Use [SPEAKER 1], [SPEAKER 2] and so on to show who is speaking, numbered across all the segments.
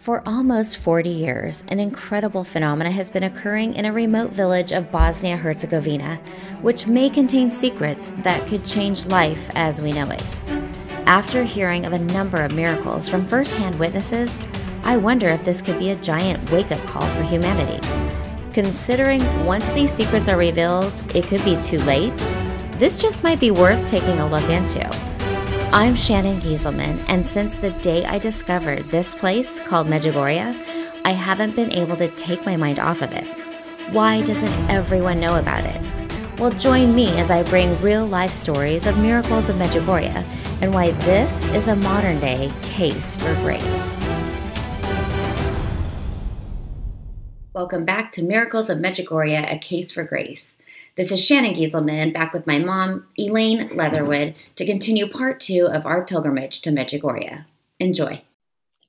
[SPEAKER 1] For almost 40 years, an incredible phenomena has been occurring in a remote village of Bosnia Herzegovina, which may contain secrets that could change life as we know it. After hearing of a number of miracles from firsthand witnesses, I wonder if this could be a giant wake up call for humanity. Considering once these secrets are revealed, it could be too late, this just might be worth taking a look into. I'm Shannon Gieselman, and since the day I discovered this place called Medjugorje, I haven't been able to take my mind off of it. Why doesn't everyone know about it? Well, join me as I bring real life stories of miracles of Medjugorje and why this is a modern day case for grace. Welcome back to Miracles of Medjugorje, a case for grace. This is Shannon Gieselman back with my mom, Elaine Leatherwood, to continue part two of our pilgrimage to Medjugorje. Enjoy.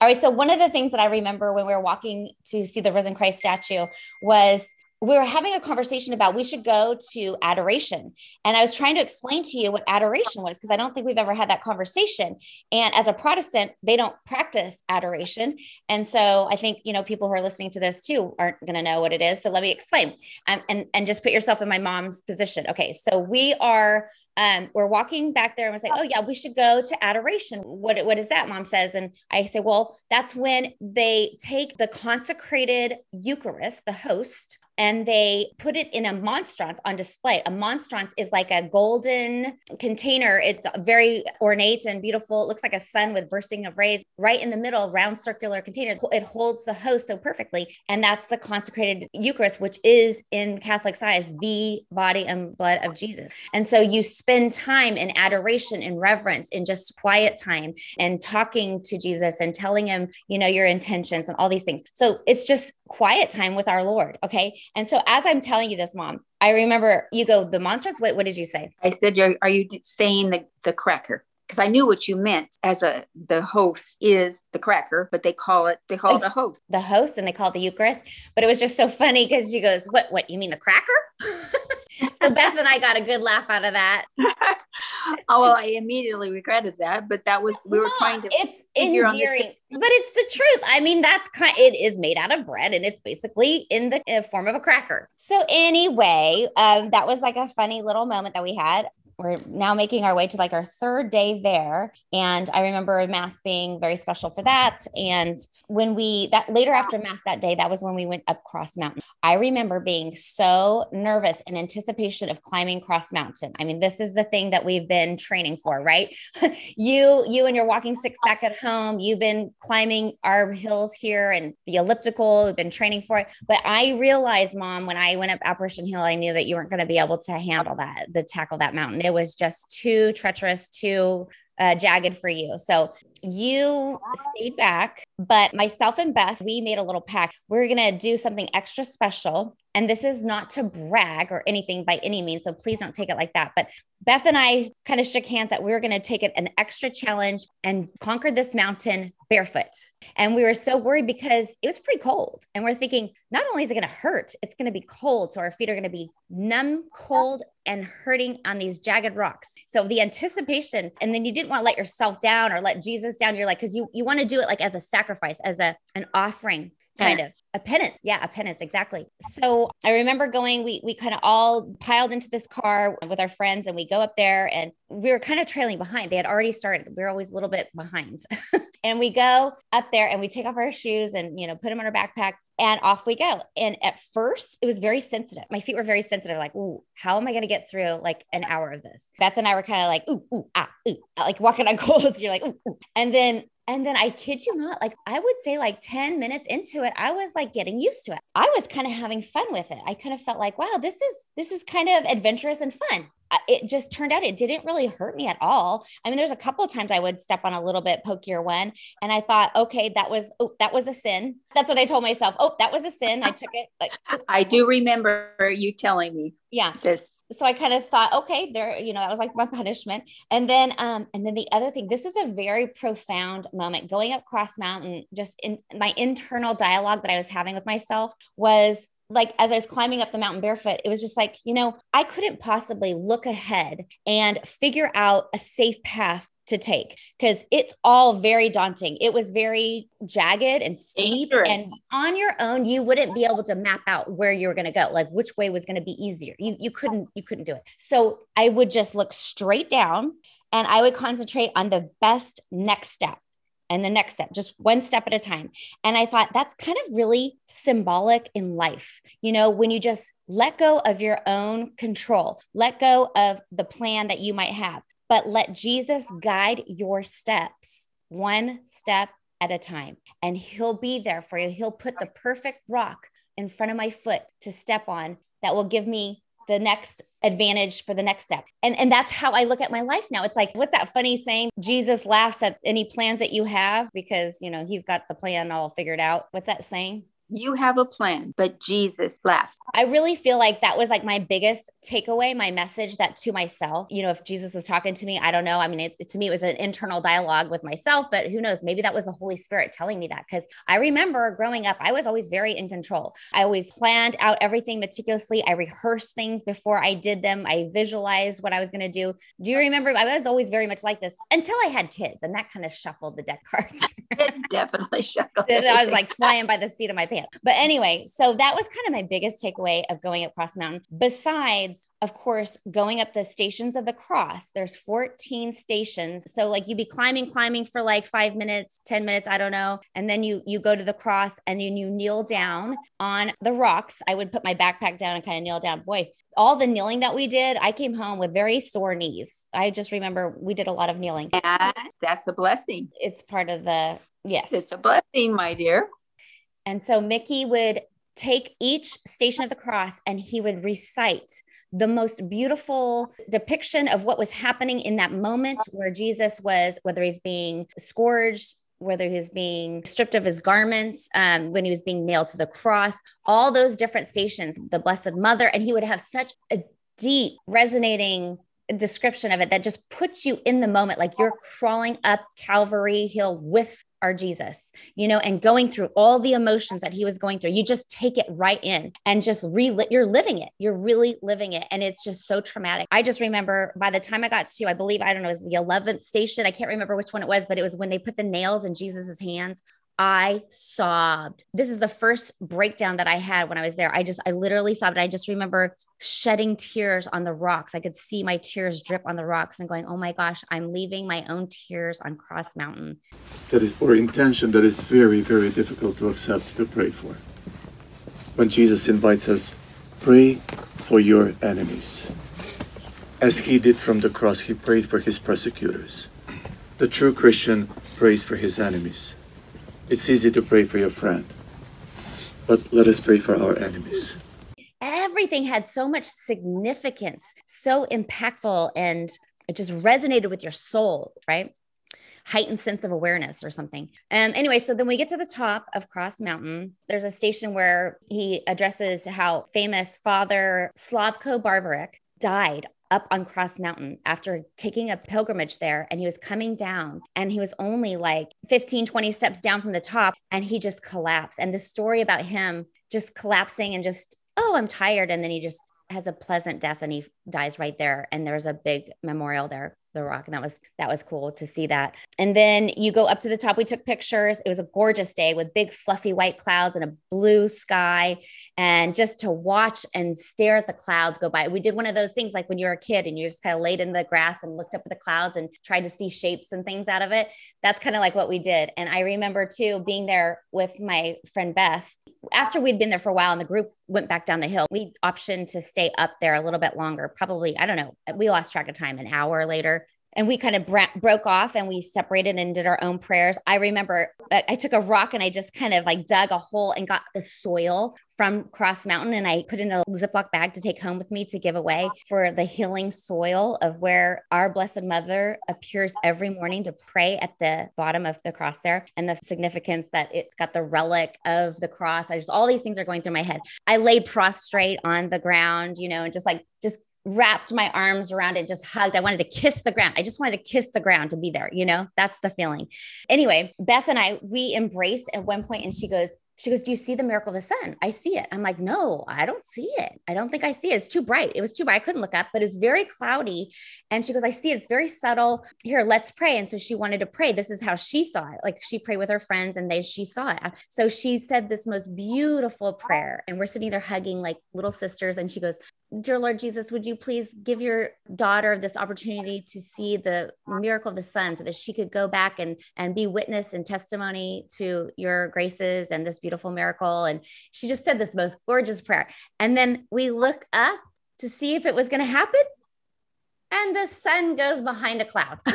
[SPEAKER 1] All right. So, one of the things that I remember when we were walking to see the risen Christ statue was we were having a conversation about we should go to adoration. And I was trying to explain to you what adoration was because I don't think we've ever had that conversation. And as a Protestant, they don't practice adoration. And so I think, you know, people who are listening to this too aren't going to know what it is. So let me explain um, and, and just put yourself in my mom's position. Okay. So we are um, we're walking back there and we're saying, oh yeah, we should go to adoration. What, what is that? Mom says. And I say, well, that's when they take the consecrated Eucharist, the host, and they put it in a monstrance on display. A monstrance is like a golden container. It's very ornate and beautiful. It looks like a sun with bursting of rays right in the middle, round circular container. It holds the host so perfectly. And that's the consecrated Eucharist, which is in Catholic eyes the body and blood of Jesus. And so you spend time in adoration and reverence in just quiet time and talking to Jesus and telling him, you know, your intentions and all these things. So it's just quiet time with our Lord. Okay. And so as I'm telling you this, mom, I remember you go, the monsters. What, what did you say?
[SPEAKER 2] I said, are you saying the, the cracker? Because I knew what you meant as a the host is the cracker, but they call it they call it a host.
[SPEAKER 1] The host and they call it the Eucharist. But it was just so funny because she goes, What what you mean the cracker? so Beth and I got a good laugh out of that.
[SPEAKER 2] oh well, I immediately regretted that, but that was we were no, trying to.
[SPEAKER 1] It's endearing, but it's the truth. I mean, that's kind. It is made out of bread, and it's basically in the form of a cracker. So anyway, um, that was like a funny little moment that we had we're now making our way to like our third day there. And I remember Mass being very special for that. And when we, that later after Mass that day, that was when we went up Cross Mountain. I remember being so nervous in anticipation of climbing Cross Mountain. I mean, this is the thing that we've been training for, right? you, you and your walking sticks back at home, you've been climbing our hills here and the elliptical, we've been training for it. But I realized, mom, when I went up Apparition Hill, I knew that you weren't going to be able to handle that, the tackle that mountain. It it was just too treacherous, too uh, jagged for you. So you stayed back, but myself and Beth, we made a little pact. We're going to do something extra special. And this is not to brag or anything by any means. So please don't take it like that. But Beth and I kind of shook hands that we were going to take it an extra challenge and conquer this mountain barefoot. And we were so worried because it was pretty cold. And we're thinking, not only is it going to hurt, it's going to be cold. So our feet are going to be numb, cold, and hurting on these jagged rocks. So the anticipation, and then you didn't want to let yourself down or let Jesus down. You're like, because you, you want to do it like as a sacrifice, as a an offering kind of. A penance. Yeah a penance. Exactly. So i remember going we we kind of all piled into this car with our friends and we go up there and we were kind of trailing behind. They had already started. We are always a little bit behind. And we go up there and we take off our shoes and you know put them on our backpack and off we go. And at first it was very sensitive. My feet were very sensitive. Like ooh how am i going to get through like an hour of this? Beth and i were kind of like ooh ooh ah ooh like walking on coals. You're like ooh, ooh. and then and then I kid you not, like I would say, like 10 minutes into it, I was like getting used to it. I was kind of having fun with it. I kind of felt like, wow, this is this is kind of adventurous and fun. It just turned out it didn't really hurt me at all. I mean, there's a couple of times I would step on a little bit pokier one, and I thought, okay, that was oh, that was a sin. That's what I told myself. Oh, that was a sin. I took it. Like
[SPEAKER 2] I do remember you telling me.
[SPEAKER 1] Yeah.
[SPEAKER 2] This
[SPEAKER 1] so I kind of thought, okay, there, you know, that was like my punishment. And then, um, and then the other thing, this was a very profound moment going up Cross Mountain, just in my internal dialogue that I was having with myself was like as I was climbing up the mountain barefoot, it was just like, you know, I couldn't possibly look ahead and figure out a safe path to take because it's all very daunting. It was very jagged and steep. Dangerous. And on your own, you wouldn't be able to map out where you were going to go, like which way was going to be easier. You you couldn't you couldn't do it. So I would just look straight down and I would concentrate on the best next step and the next step, just one step at a time. And I thought that's kind of really symbolic in life. You know, when you just let go of your own control, let go of the plan that you might have, but let Jesus guide your steps one step at a time. And he'll be there for you. He'll put the perfect rock in front of my foot to step on that will give me the next advantage for the next step. And and that's how I look at my life now. It's like what's that funny saying? Jesus laughs at any plans that you have because, you know, he's got the plan all figured out. What's that saying?
[SPEAKER 2] You have a plan, but Jesus laughs.
[SPEAKER 1] I really feel like that was like my biggest takeaway, my message that to myself, you know, if Jesus was talking to me, I don't know. I mean, it, to me, it was an internal dialogue with myself, but who knows? Maybe that was the Holy Spirit telling me that because I remember growing up, I was always very in control. I always planned out everything meticulously. I rehearsed things before I did them. I visualized what I was going to do. Do you remember? I was always very much like this until I had kids, and that kind of shuffled the deck cards.
[SPEAKER 2] it definitely shuffled.
[SPEAKER 1] I was like flying by the seat of my pants. But anyway, so that was kind of my biggest takeaway of going across the mountain. Besides, of course, going up the stations of the cross, there's 14 stations. So like you'd be climbing, climbing for like five minutes, 10 minutes, I don't know. And then you you go to the cross and then you kneel down on the rocks. I would put my backpack down and kind of kneel down. Boy, all the kneeling that we did, I came home with very sore knees. I just remember we did a lot of kneeling.
[SPEAKER 2] Yeah, that's a blessing.
[SPEAKER 1] It's part of the yes.
[SPEAKER 2] It's a blessing, my dear.
[SPEAKER 1] And so Mickey would take each station of the cross and he would recite the most beautiful depiction of what was happening in that moment where Jesus was, whether he's being scourged, whether he was being stripped of his garments, um, when he was being nailed to the cross, all those different stations, the Blessed Mother. And he would have such a deep, resonating description of it that just puts you in the moment like you're crawling up Calvary Hill with our Jesus, you know, and going through all the emotions that he was going through. You just take it right in and just relive, you're living it. You're really living it. And it's just so traumatic. I just remember by the time I got to, I believe, I don't know, it was the 11th station. I can't remember which one it was, but it was when they put the nails in Jesus's hands. I sobbed. This is the first breakdown that I had when I was there. I just, I literally sobbed. I just remember shedding tears on the rocks. I could see my tears drip on the rocks and going, oh my gosh, I'm leaving my own tears on Cross Mountain.
[SPEAKER 3] That is, or intention that is very, very difficult to accept to pray for. When Jesus invites us, pray for your enemies. As he did from the cross, he prayed for his persecutors. The true Christian prays for his enemies. It's easy to pray for your friend, but let us pray for our enemies
[SPEAKER 1] everything had so much significance, so impactful, and it just resonated with your soul, right? heightened sense of awareness or something. Um, anyway, so then we get to the top of Cross Mountain. There's a station where he addresses how famous Father Slavko Barbaric died up on Cross Mountain after taking a pilgrimage there. And he was coming down and he was only like 15, 20 steps down from the top and he just collapsed. And the story about him just collapsing and just oh, I'm tired. And then he just has a pleasant death and he dies right there. And there's a big memorial there the rock. And that was that was cool to see that. And then you go up to the top. We took pictures. It was a gorgeous day with big fluffy white clouds and a blue sky. And just to watch and stare at the clouds go by. We did one of those things like when you were a kid and you just kind of laid in the grass and looked up at the clouds and tried to see shapes and things out of it. That's kind of like what we did. And i remember too being there with my friend beth after we'd been there for a while and the group went back down the hill we optioned to stay up there a little bit longer probably i don't know we lost track of time an hour later and we kind of bra- broke off and we separated and did our own prayers. I remember uh, I took a rock and I just kind of like dug a hole and got the soil from Cross Mountain and I put in a Ziploc bag to take home with me to give away for the healing soil of where our Blessed Mother appears every morning to pray at the bottom of the cross there and the significance that it's got the relic of the cross. I just, all these things are going through my head. I laid prostrate on the ground, you know, and just like, just wrapped my arms around it, just hugged. I wanted to kiss the ground. I just wanted to kiss the ground to be there. You know, that's the feeling. Anyway, Beth and I, we embraced at one point and she goes, she goes, Do you see the miracle of the sun? I see it. I'm like, No, I don't see it. I don't think I see it. It's too bright. It was too bright. I couldn't look up, but it's very cloudy. And she goes, I see it. It's very subtle. Here, let's pray. And so she wanted to pray. This is how she saw it. Like she prayed with her friends and they she saw it. So she said this most beautiful prayer. And we're sitting there hugging like little sisters. And she goes, Dear Lord Jesus, would you please give your daughter this opportunity to see the miracle of the sun so that she could go back and, and be witness and testimony to your graces and this beautiful miracle? And she just said this most gorgeous prayer. And then we look up to see if it was going to happen. And the sun goes behind a cloud.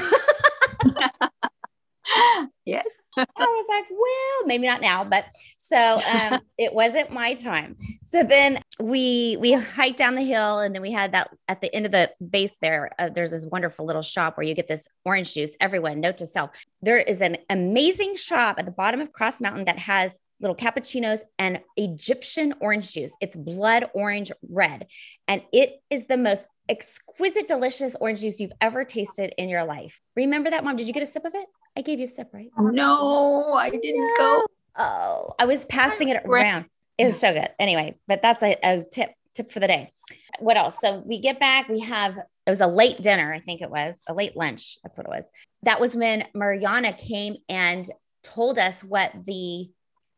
[SPEAKER 2] yes.
[SPEAKER 1] I was like, well, maybe not now, but so um, it wasn't my time. So then we we hiked down the hill, and then we had that at the end of the base there. Uh, there's this wonderful little shop where you get this orange juice. Everyone, note to self: there is an amazing shop at the bottom of Cross Mountain that has little cappuccinos and Egyptian orange juice. It's blood orange red, and it is the most exquisite, delicious orange juice you've ever tasted in your life. Remember that, mom? Did you get a sip of it? I gave you a sip, right?
[SPEAKER 2] No, I didn't no. go.
[SPEAKER 1] Oh, I was passing it around. It was so good. Anyway, but that's a, a tip tip for the day. What else? So we get back. We have it was a late dinner. I think it was a late lunch. That's what it was. That was when Mariana came and told us what the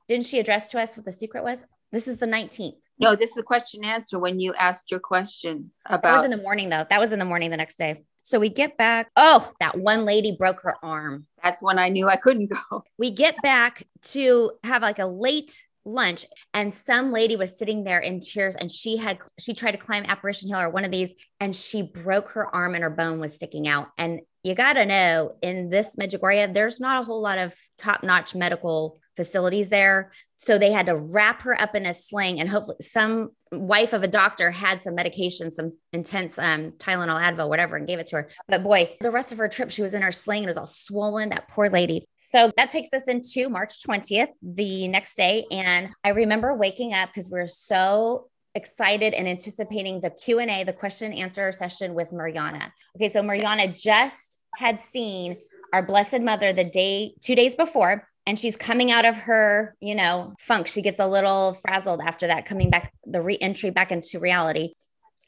[SPEAKER 1] didn't she address to us what the secret was? This is the 19th.
[SPEAKER 2] No, this is the question answer when you asked your question about.
[SPEAKER 1] That was in the morning though. That was in the morning the next day. So we get back. Oh, that one lady broke her arm.
[SPEAKER 2] That's when I knew I couldn't go.
[SPEAKER 1] We get back to have like a late lunch and some lady was sitting there in tears and she had she tried to climb apparition hill or one of these and she broke her arm and her bone was sticking out and you got to know in this Medjugorje there's not a whole lot of top-notch medical facilities there. So they had to wrap her up in a sling, and hopefully, some wife of a doctor had some medication, some intense um, Tylenol, Advil, whatever, and gave it to her. But boy, the rest of her trip, she was in her sling and it was all swollen. That poor lady. So that takes us into March 20th, the next day. And I remember waking up because we are so excited and anticipating the q&a the question and answer session with mariana okay so mariana just had seen our blessed mother the day two days before and she's coming out of her, you know, funk. She gets a little frazzled after that, coming back, the re entry back into reality.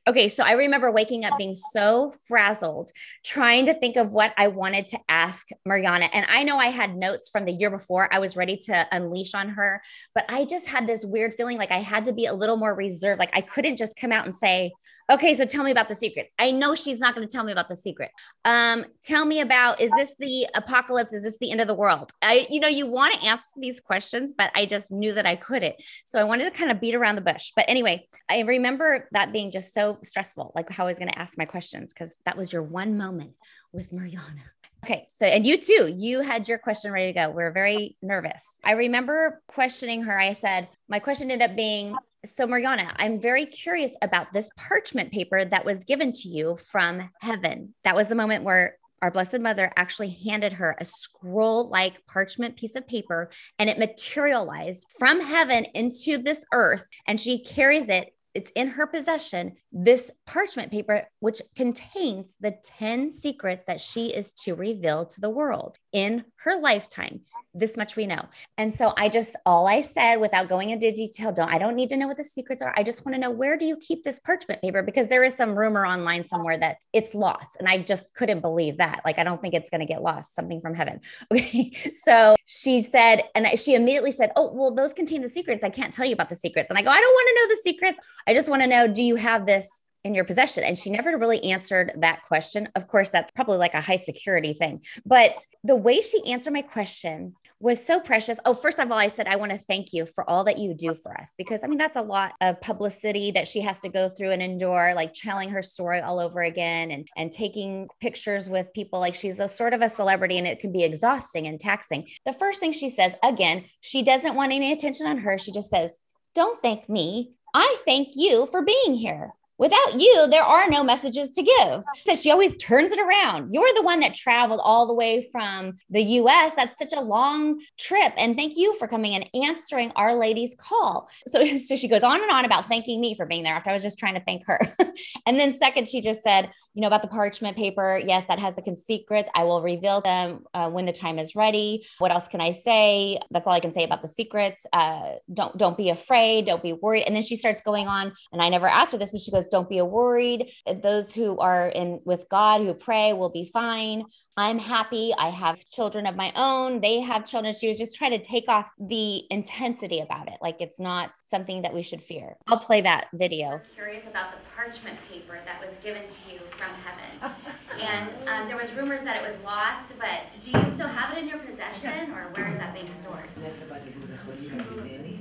[SPEAKER 1] Okay, so I remember waking up being so frazzled, trying to think of what I wanted to ask Mariana. And I know I had notes from the year before I was ready to unleash on her, but I just had this weird feeling like I had to be a little more reserved. Like I couldn't just come out and say, okay, so tell me about the secrets. I know she's not going to tell me about the secrets. Um, tell me about is this the apocalypse? Is this the end of the world? I, you know, you want to ask these questions, but I just knew that I couldn't. So I wanted to kind of beat around the bush. But anyway, I remember that being just so stressful, like how I was going to ask my questions, because that was your one moment with Mariana. Okay. So, and you too, you had your question ready to go. We are very nervous. I remember questioning her. I said, my question ended up being, so, Mariana, I'm very curious about this parchment paper that was given to you from heaven. That was the moment where our Blessed Mother actually handed her a scroll like parchment piece of paper and it materialized from heaven into this earth. And she carries it it's in her possession this parchment paper which contains the 10 secrets that she is to reveal to the world in her lifetime. This much we know. And so i just all i said without going into detail don't i don't need to know what the secrets are. I just want to know where do you keep this parchment paper? Because there is some rumor online somewhere that it's lost and i just couldn't believe that. Like i don't think it's going to get lost something from heaven. Okay so she said and she immediately said oh well those contain the secrets. I can't tell you about the secrets. And i go i don't want to know the secrets just want to know do you have this in your possession? And she never really answered that question. Of course, that's probably like a high security thing. But the way she answered my question was so precious. Oh, first of all, I said, I want to thank you for all that you do for us because I mean, that's a lot of publicity that she has to go through and endure, like telling her story all over again and, and taking pictures with people. Like she's a sort of a celebrity and it can be exhausting and taxing. The first thing she says, again, she doesn't want any attention on her. She just says, Don't thank me. I thank you for being here. Without you, there are no messages to give. So she always turns it around. You're the one that traveled all the way from the US. That's such a long trip. And thank you for coming and answering Our Lady's call. So, so she goes on and on about thanking me for being there after I was just trying to thank her. and then, second, she just said, you know, about the parchment paper. Yes, that has the secrets. I will reveal them uh, when the time is ready. What else can I say? That's all I can say about the secrets. Uh, don't don't be afraid. Don't be worried. And then she starts going on, and I never asked her this, but she goes, "Don't be worried. Those who are in with God who pray will be fine. I'm happy. I have children of my own. They have children. She was just trying to take off the intensity about it. Like it's not something that we should fear. I'll play that video.
[SPEAKER 4] Curious about the parchment paper that was given to you from heaven. and um, there was rumors that it was lost, but do you still have it in your possession or where is that being stored?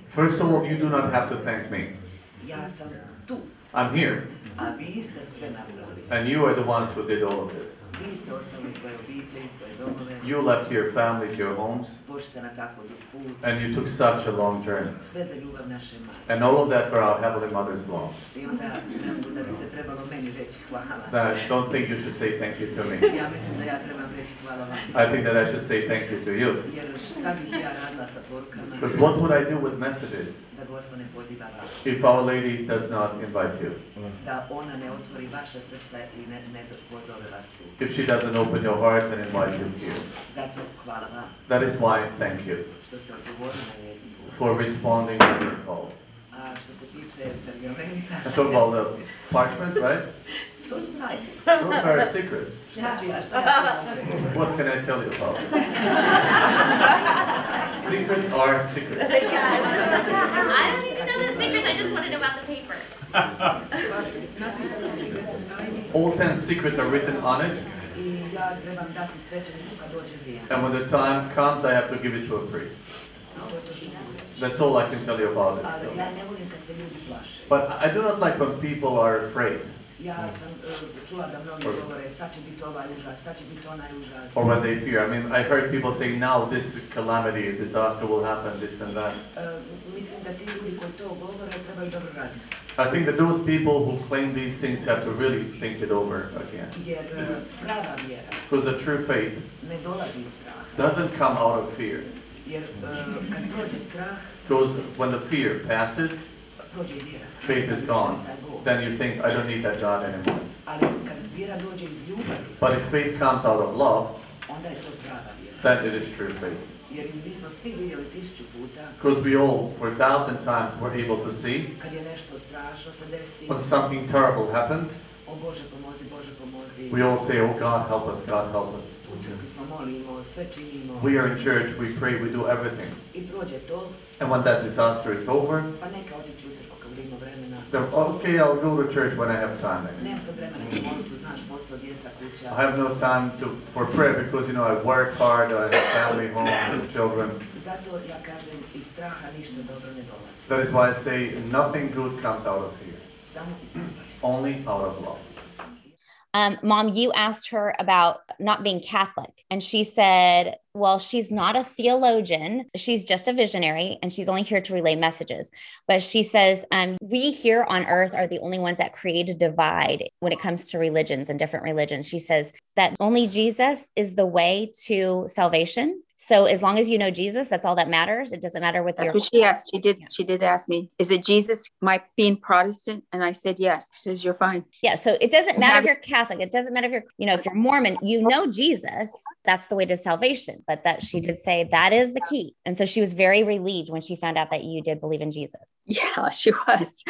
[SPEAKER 3] First of all, you do not have to thank me. I'm here. And you are the ones who did all of this.
[SPEAKER 5] Vi ste ostavili svoje obitelji, svoje domove.
[SPEAKER 3] You left your families, your homes.
[SPEAKER 5] Pošli na tako dug put.
[SPEAKER 3] And you took such a long journey.
[SPEAKER 5] Sve za ljubav naše majke.
[SPEAKER 3] And all of that for our Heavenly Mother's love.
[SPEAKER 5] I onda ne mogu da bi se trebalo meni reći hvala.
[SPEAKER 3] That don't think you should say thank you to me.
[SPEAKER 5] Ja mislim da ja trebam reći hvala vam.
[SPEAKER 3] I think that I should say thank you to you.
[SPEAKER 5] Jer šta bih ja radila sa porukama?
[SPEAKER 3] Because what would I do with messages
[SPEAKER 5] Da Gospod ne poziva vas.
[SPEAKER 3] if Our Lady does not invite you?
[SPEAKER 5] Da ona ne otvori vaše srce i ne, ne pozove vas tu.
[SPEAKER 3] If she doesn't open your hearts and invite you here.
[SPEAKER 5] Zato hvala vam.
[SPEAKER 3] That is why thank you
[SPEAKER 5] Što ste odgovorili na njezin poziv.
[SPEAKER 3] for responding to your call.
[SPEAKER 5] A što se tiče pergamenta,
[SPEAKER 3] I talk about the parchment, right?
[SPEAKER 5] to su tajne.
[SPEAKER 3] Those are secrets.
[SPEAKER 5] Šta ću ja, šta ja ću vam reći?
[SPEAKER 3] What can I tell you about it? secrets are secrets.
[SPEAKER 4] I don't even know the secrets. I just want to know about the paper.
[SPEAKER 5] Napisano su i deset tajni
[SPEAKER 3] All ten secrets are written on it,
[SPEAKER 5] i ja trebam dati svećeniku kad dođe vrijeme.
[SPEAKER 3] and when the time comes, I have to give it to a priest.
[SPEAKER 5] To je to što mogu reći.
[SPEAKER 3] That's all I can tell you about it. So.
[SPEAKER 5] ja ne volim kad se ljudi plaše.
[SPEAKER 3] But I do not like when people are afraid,
[SPEAKER 5] Ja sam čula da mnogi govore sad će biti ovaj užas, sad će biti onaj užas.
[SPEAKER 3] or when they fear. I mean, I heard people say, now this calamity, disaster will happen, this and that.
[SPEAKER 5] Mislim da ti ljudi koji to govore trebaju dobro razmisliti.
[SPEAKER 3] I think that those people who claim these things have to really think it over again.
[SPEAKER 5] Jer prava vjera
[SPEAKER 3] Because the true faith
[SPEAKER 5] ne dolazi iz straha.
[SPEAKER 3] doesn't come out of fear.
[SPEAKER 5] Jer kad prođe strah,
[SPEAKER 3] Because when the fear passes,
[SPEAKER 5] prođe i vjera.
[SPEAKER 3] Faith is gone. Then you think, I don't need that God anymore.
[SPEAKER 5] Ali kad vjera dođe iz ljubavi,
[SPEAKER 3] But if faith comes out of love,
[SPEAKER 5] onda je to prava vjera.
[SPEAKER 3] then it is true faith.
[SPEAKER 5] Jer mi smo svi vidjeli tisuću puta
[SPEAKER 3] Because we all, for a thousand times, were able to see
[SPEAKER 5] kad je nešto strašno se desi,
[SPEAKER 3] when something terrible happens,
[SPEAKER 5] o Bože pomozi, Bože pomozi.
[SPEAKER 3] we all say, Oh God, help us, God, help us.
[SPEAKER 5] U crkvi smo molimo, sve činimo
[SPEAKER 3] We are in church, we pray, we do everything.
[SPEAKER 5] i prođe to,
[SPEAKER 3] And when that disaster is over,
[SPEAKER 5] pa neka otići u crkvu kad ima vremena.
[SPEAKER 3] then okay, I'll go to church when I have time next.
[SPEAKER 5] Nemam sad vremena za molitvu, znaš posao, djeca, kuća.
[SPEAKER 3] I have no time to, for prayer because, you know, I work hard, I have family, home, and children.
[SPEAKER 5] Zato ja kažem, iz straha ništa dobro ne dolazi.
[SPEAKER 3] That is why I say nothing good comes out of fear,
[SPEAKER 5] Samo iz ljubavi.
[SPEAKER 3] Only out of love.
[SPEAKER 1] Um, Mom, you asked her about not being Catholic, and she said, Well, she's not a theologian. She's just a visionary, and she's only here to relay messages. But she says, um, We here on earth are the only ones that create a divide when it comes to religions and different religions. She says that only Jesus is the way to salvation. So as long as you know Jesus, that's all that matters. It doesn't matter with
[SPEAKER 2] That's
[SPEAKER 1] your
[SPEAKER 2] what she asked. She did.
[SPEAKER 1] Yeah.
[SPEAKER 2] She did ask me, "Is it Jesus? My being Protestant?" And I said yes. She says, "You're fine."
[SPEAKER 1] Yeah. So it doesn't matter if you're Catholic. It doesn't matter if you're, you know, if you're Mormon, you know Jesus. That's the way to salvation. But that she did say that is the key. And so she was very relieved when she found out that you did believe in Jesus.
[SPEAKER 2] Yeah, she was.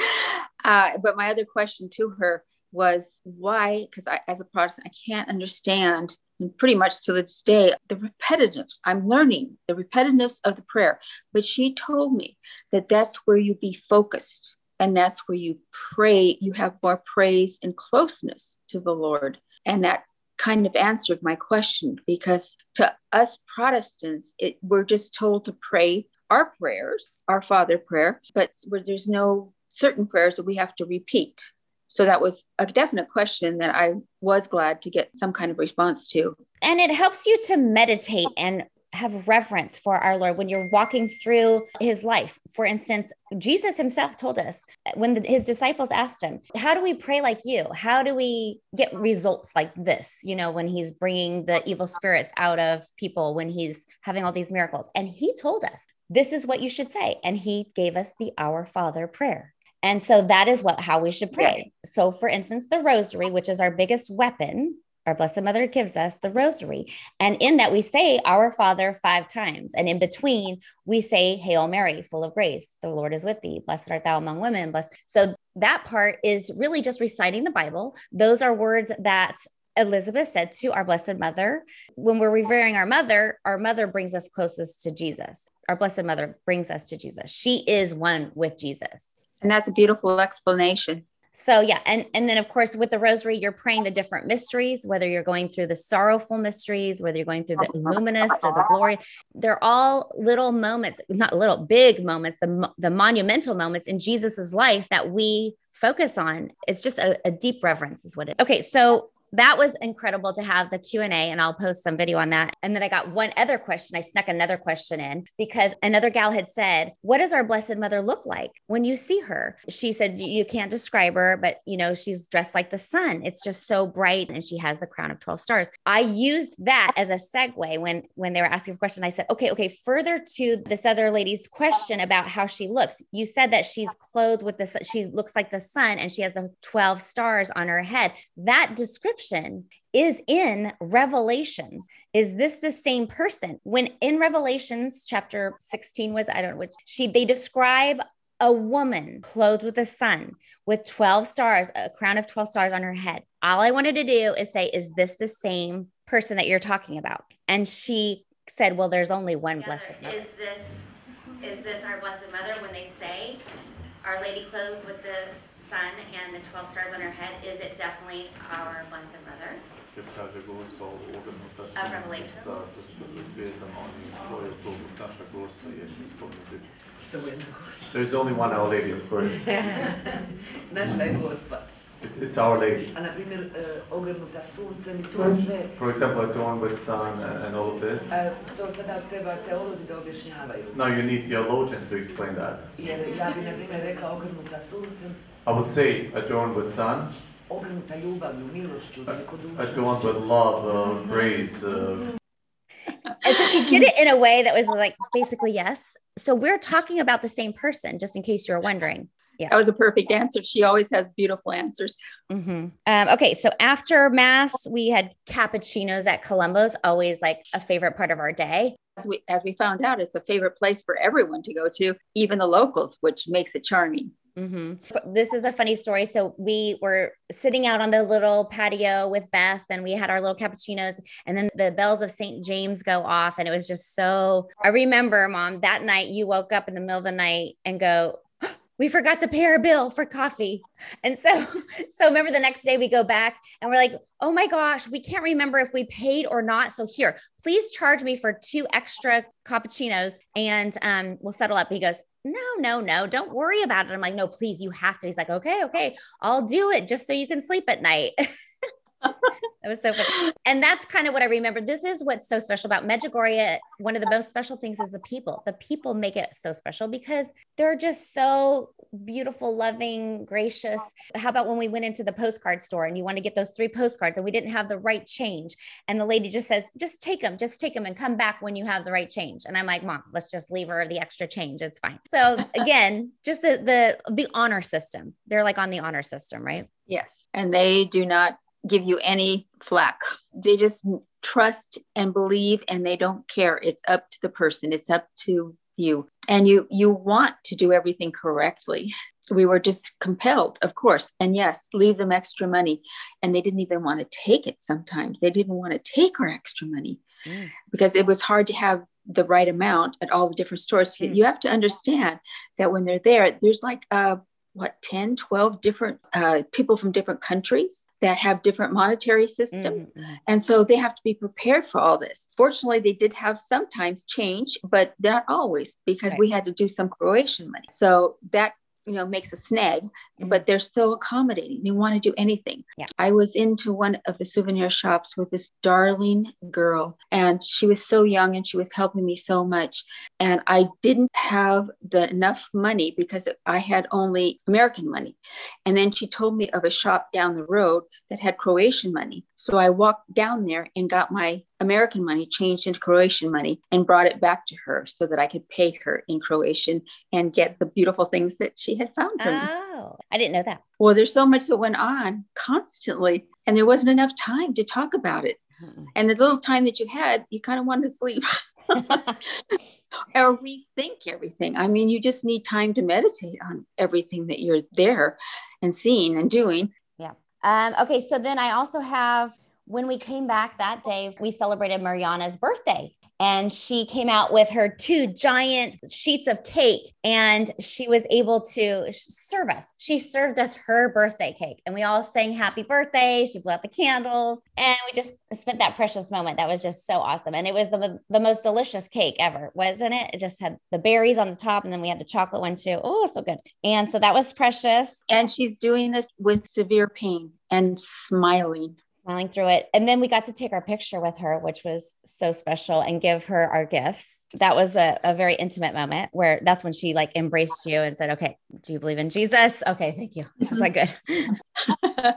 [SPEAKER 2] Uh, but my other question to her was why? Because I, as a Protestant, I can't understand, pretty much to this day, the repetitiveness. I'm learning the repetitiveness of the prayer. But she told me that that's where you be focused, and that's where you pray. You have more praise and closeness to the Lord, and that kind of answered my question because to us Protestants, it, we're just told to pray our prayers, our Father prayer, but there's no certain prayers that we have to repeat. So that was a definite question that I was glad to get some kind of response to.
[SPEAKER 1] And it helps you to meditate and have reverence for our Lord when you're walking through his life. For instance, Jesus himself told us when the, his disciples asked him, How do we pray like you? How do we get results like this? You know, when he's bringing the evil spirits out of people, when he's having all these miracles. And he told us, This is what you should say. And he gave us the Our Father prayer. And so that is what how we should pray. So for instance, the rosary, which is our biggest weapon, our Blessed Mother gives us the rosary. And in that, we say Our Father five times. And in between, we say, Hail Mary, full of grace, the Lord is with thee. Blessed art thou among women. Blessed. So that part is really just reciting the Bible. Those are words that Elizabeth said to our Blessed Mother, when we're revering our mother, our mother brings us closest to Jesus. Our Blessed Mother brings us to Jesus. She is one with Jesus.
[SPEAKER 2] And that's a beautiful explanation
[SPEAKER 1] so yeah and and then of course with the rosary you're praying the different mysteries whether you're going through the sorrowful mysteries whether you're going through the luminous or the glory they're all little moments not little big moments the, the monumental moments in jesus's life that we focus on it's just a, a deep reverence is what it. okay so that was incredible to have the q&a and i'll post some video on that. And then i got one other question. I snuck another question in because another gal had said what does our blessed mother look like when you see her? She said you can't describe her but you know she's dressed like the sun. It's just so bright and she has the crown of 12 stars. I used that as a segue when when they were asking a question. I said okay okay further to this other lady's question about how she looks. You said that she's clothed with the she looks like the sun and she has the 12 stars on her head. That description is in Revelations. Is this the same person? When in Revelations chapter 16 was, I don't know which, she, they describe a woman clothed with the sun with 12 stars, a crown of 12 stars on her head. All I wanted to do is say, is this the same person that you're talking about? And she said, well, there's only one blessed
[SPEAKER 4] mother. Is this, is this our blessed mother when they say, Our Lady clothed with the sun and the 12 stars on her head, is it definitely our Blessed Mother? Of Revelation.
[SPEAKER 3] There's only one Our Lady, of course. It, it's Our Lady.
[SPEAKER 5] A na primjer, uh, ogrnuta suncem, to sve.
[SPEAKER 3] For example, adorned with sun and, and all of this.
[SPEAKER 5] Uh, to sada treba teolozi da objašnjavaju.
[SPEAKER 3] Now you need theologians to explain that.
[SPEAKER 5] Jer ja bi na primjer rekla ogrnuta suncem,
[SPEAKER 3] I would say adorned with sun.
[SPEAKER 5] Ogrnuta ljubavlju, milošću, velikodušnošću.
[SPEAKER 3] Adorned with love, uh, grace. Uh,
[SPEAKER 1] and so she did it in a way that was like basically yes. So we're talking about the same person, just in case you're wondering.
[SPEAKER 2] Yeah. That was a perfect answer. She always has beautiful answers.
[SPEAKER 1] Mm-hmm. Um, okay. So after Mass, we had cappuccinos at Colombo's, always like a favorite part of our day.
[SPEAKER 2] As we, as we found out, it's a favorite place for everyone to go to, even the locals, which makes it charming.
[SPEAKER 1] Mm-hmm. This is a funny story. So we were sitting out on the little patio with Beth, and we had our little cappuccinos, and then the bells of St. James go off, and it was just so. I remember, Mom, that night you woke up in the middle of the night and go, we forgot to pay our bill for coffee. And so, so remember the next day we go back and we're like, oh my gosh, we can't remember if we paid or not. So here, please charge me for two extra cappuccinos and um, we'll settle up. He goes, no, no, no, don't worry about it. I'm like, no, please, you have to. He's like, okay, okay, I'll do it just so you can sleep at night. It was so. And that's kind of what I remember. This is what's so special about Medjugorje. One of the most special things is the people. The people make it so special because they're just so beautiful, loving, gracious. How about when we went into the postcard store and you want to get those three postcards and we didn't have the right change? And the lady just says, just take them, just take them and come back when you have the right change. And I'm like, mom, let's just leave her the extra change. It's fine. So again, just the the the honor system. They're like on the honor system, right?
[SPEAKER 2] Yes. And they do not give you any flack. They just trust and believe and they don't care. It's up to the person. It's up to you. And you you want to do everything correctly. We were just compelled, of course. And yes, leave them extra money. And they didn't even want to take it sometimes. They didn't want to take our extra money mm. because it was hard to have the right amount at all the different stores. Mm. You have to understand that when they're there, there's like uh, what 10 12 different uh, people from different countries that have different monetary systems. Mm-hmm. And so they have to be prepared for all this. Fortunately, they did have sometimes change, but not always because right. we had to do some Croatian money. So that you know makes a snag mm-hmm. but they're so accommodating they want to do anything
[SPEAKER 1] yeah.
[SPEAKER 2] i was into one of the souvenir shops with this darling girl and she was so young and she was helping me so much and i didn't have the enough money because i had only american money and then she told me of a shop down the road that had croatian money so i walked down there and got my American money changed into Croatian money and brought it back to her so that I could pay her in Croatian and get the beautiful things that she had found for
[SPEAKER 1] me. Oh, I didn't know that.
[SPEAKER 2] Well, there's so much that went on constantly, and there wasn't enough time to talk about it.
[SPEAKER 1] Mm-mm.
[SPEAKER 2] And the little time that you had, you kind of wanted to sleep or rethink everything. I mean, you just need time to meditate on everything that you're there and seeing and doing. Yeah.
[SPEAKER 1] Um, okay, so then I also have when we came back that day, we celebrated Mariana's birthday. And she came out with her two giant sheets of cake and she was able to serve us. She served us her birthday cake and we all sang happy birthday. She blew out the candles and we just spent that precious moment. That was just so awesome. And it was the, the most delicious cake ever, wasn't it? It just had the berries on the top and then we had the chocolate one too. Oh, so good. And so that was precious.
[SPEAKER 2] And she's doing this with severe pain and smiling
[SPEAKER 1] smiling through it. And then we got to take our picture with her, which was so special, and give her our gifts. That was a, a very intimate moment where that's when she like embraced you and said, Okay, do you believe in Jesus? Okay, thank you. Is like good.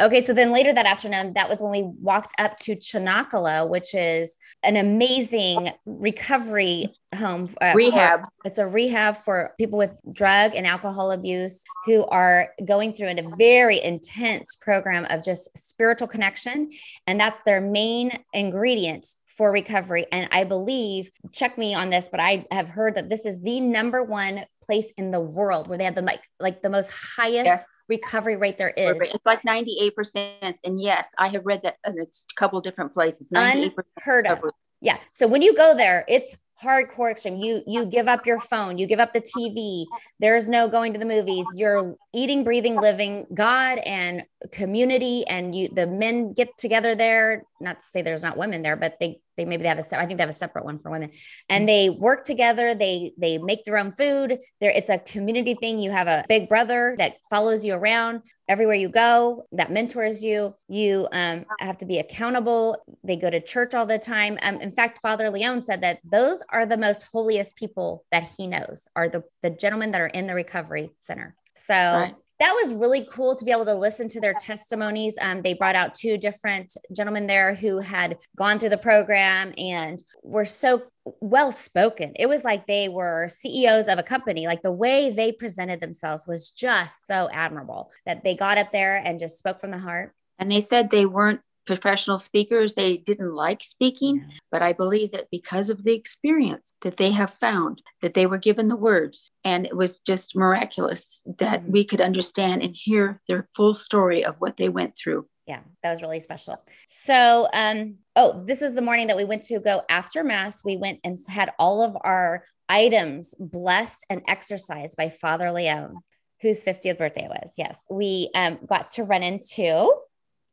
[SPEAKER 1] okay, so then later that afternoon, that was when we walked up to Cenacolo, which is an amazing recovery home uh,
[SPEAKER 2] rehab.
[SPEAKER 1] For, it's a rehab for people with drug and alcohol abuse who are going through a very intense program of just spiritual connection. And that's their main ingredient for recovery. And I believe, check me on this, but I have heard that this is the number one place in the world where they have the like like the most highest yes. recovery rate there is.
[SPEAKER 2] It's like 98%. And yes, I have read that in a couple different places. 98%
[SPEAKER 1] Unheard of. Yeah. So when you go there, it's hardcore extreme. You you give up your phone you give up the tv there's no going to the movies. You're eating breathing living god and community and you the men get together there not to say there's not women there but they they maybe they have a i think they have a separate one for women. And they work together they they make their own food there it's a community thing you have a big brother that follows you around everywhere you go that mentors you you um, have to be accountable they go to church all the time. Um, in fact father leon said that those are the most holiest people that he knows are the the gentlemen that are in the recovery center. So right that was really cool to be able to listen to their testimonies. Um, they brought out two different gentlemen there who had gone through the program and were so well spoken. It was like they were CEOs of a company. Like the way they presented themselves was just so admirable that they got up there and just spoke from the heart.
[SPEAKER 2] And they said they weren't professional speakers they didn't like speaking but i believe that because of the experience that they have found that they were given the words and it was just miraculous that mm-hmm. we could understand and hear their full story of what they went through.
[SPEAKER 1] Yeah that was really special. So um oh this was the morning that we went to go after mass. We went and had all of our items blessed and exercised by father leon whose 50th birthday was. Yes we um, got to run into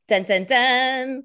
[SPEAKER 1] Dun dun dun.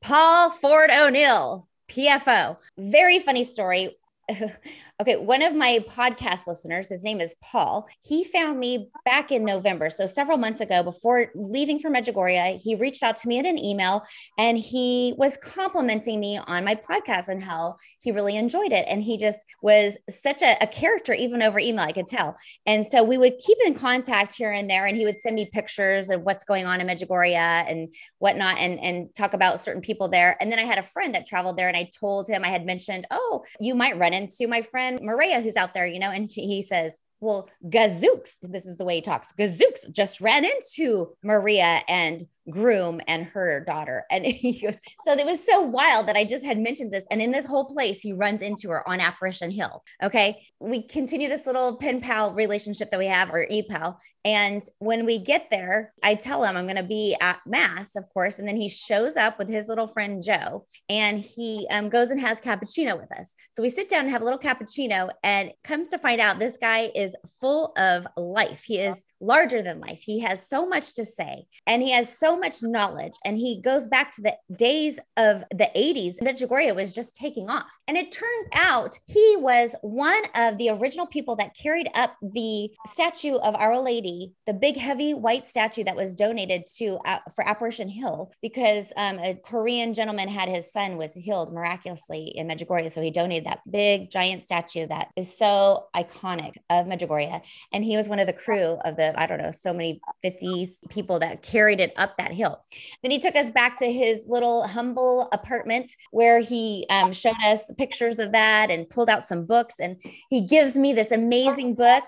[SPEAKER 1] Paul Ford O'Neill, PFO. Very funny story. okay, one of my podcast listeners, his name is Paul, he found me back in November. So several months ago, before leaving for Medjugorje, he reached out to me in an email and he was complimenting me on my podcast and how he really enjoyed it. And he just was such a, a character, even over email, I could tell. And so we would keep in contact here and there, and he would send me pictures of what's going on in Medjugorje and whatnot and, and talk about certain people there. And then I had a friend that traveled there and I told him, I had mentioned, oh, you might run into my friend Maria, who's out there, you know, and she, he says, well, Gazooks, this is the way he talks. Gazooks just ran into Maria and groom and her daughter. And he goes, so it was so wild that I just had mentioned this. And in this whole place, he runs into her on Apparition Hill. Okay. We continue this little pen pal relationship that we have, or e pal. And when we get there, I tell him I'm going to be at Mass, of course. And then he shows up with his little friend Joe and he um, goes and has cappuccino with us. So we sit down and have a little cappuccino and comes to find out this guy is full of life. He is larger than life. He has so much to say and he has so much knowledge. And he goes back to the days of the 80s. Medjugorje was just taking off. And it turns out he was one of the original people that carried up the statue of Our Lady, the big, heavy white statue that was donated to uh, for Apparition Hill, because um, a Korean gentleman had his son was healed miraculously in Medjugorje. So he donated that big, giant statue that is so iconic of Medjugorje. And he was one of the crew of the the, I don't know, so many 50 people that carried it up that hill. Then he took us back to his little humble apartment where he um, showed us pictures of that and pulled out some books. And he gives me this amazing book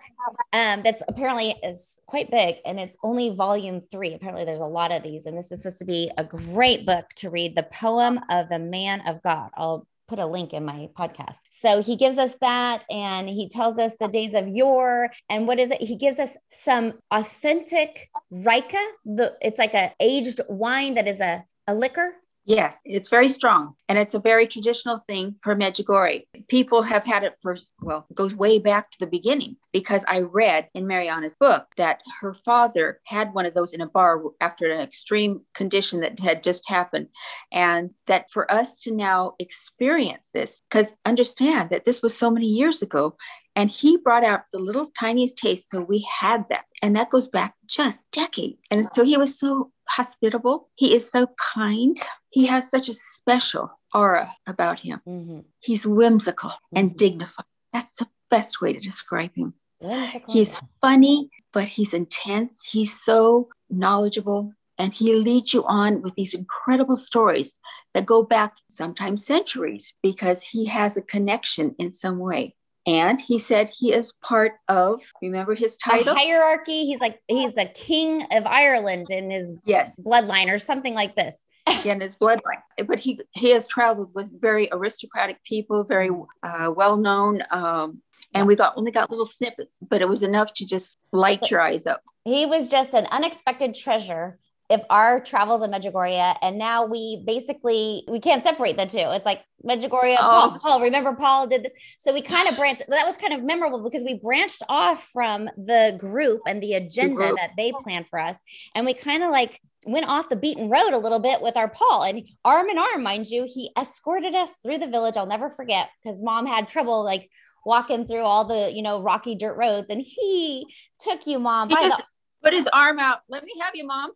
[SPEAKER 1] um, that's apparently is quite big and it's only volume three. Apparently, there's a lot of these, and this is supposed to be a great book to read. The poem of the man of God. I'll put a link in my podcast. So he gives us that and he tells us the days of yore and what is it? He gives us some authentic rakija. The it's like a aged wine that is a, a liquor
[SPEAKER 2] Yes, it's very strong and it's a very traditional thing for Medjugorje. People have had it for, well, it goes way back to the beginning because I read in Mariana's book that her father had one of those in a bar after an extreme condition that had just happened. And that for us to now experience this, because understand that this was so many years ago, and he brought out the little tiniest taste. So we had that. And that goes back just decades. And so he was so hospitable. He is so kind. He has such a special aura about him. Mm-hmm. He's whimsical mm-hmm. and dignified. That's the best way to describe him. Whimsical. He's funny, but he's intense. He's so knowledgeable. And he leads you on with these incredible stories that go back sometimes centuries because he has a connection in some way. And he said he is part of, remember his title?
[SPEAKER 1] A hierarchy. He's like, he's a king of Ireland in his
[SPEAKER 2] yes.
[SPEAKER 1] bloodline or something like this.
[SPEAKER 2] In his bloodline. But he, he has traveled with very aristocratic people, very uh, well known. Um, and we got only got little snippets, but it was enough to just light your eyes up.
[SPEAKER 1] He was just an unexpected treasure if our travels in Medjugorje and now we basically we can't separate the two. It's like Medjugorje, oh. Paul, Paul, remember Paul did this. So we kind of branched that was kind of memorable because we branched off from the group and the agenda the that they planned for us. And we kind of like went off the beaten road a little bit with our Paul and arm in arm, mind you, he escorted us through the village. I'll never forget because mom had trouble like walking through all the, you know, rocky dirt roads. And he took you, mom,
[SPEAKER 2] he by the put his arm out. Let me have you, mom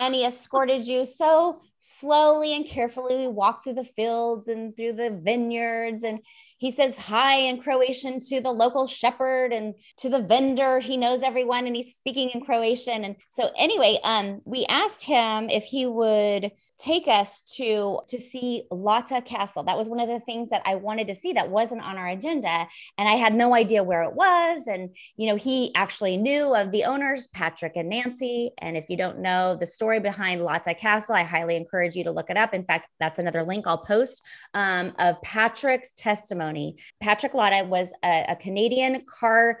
[SPEAKER 1] and he escorted you so slowly and carefully. We walked through the fields and through the vineyards, and he says hi in Croatian to the local shepherd and to the vendor. He knows everyone, and he's speaking in Croatian. And so, anyway, um, we asked him if he would take us to to see Latta Castle. That was one of the things that I wanted to see that wasn't on our agenda and I had no idea where it was and you know he actually knew of the owners Patrick and Nancy and if you don't know the story behind Latta Castle I highly encourage you to look it up. In fact, that's another link I'll post um, of Patrick's testimony. Patrick Latta was a, a Canadian car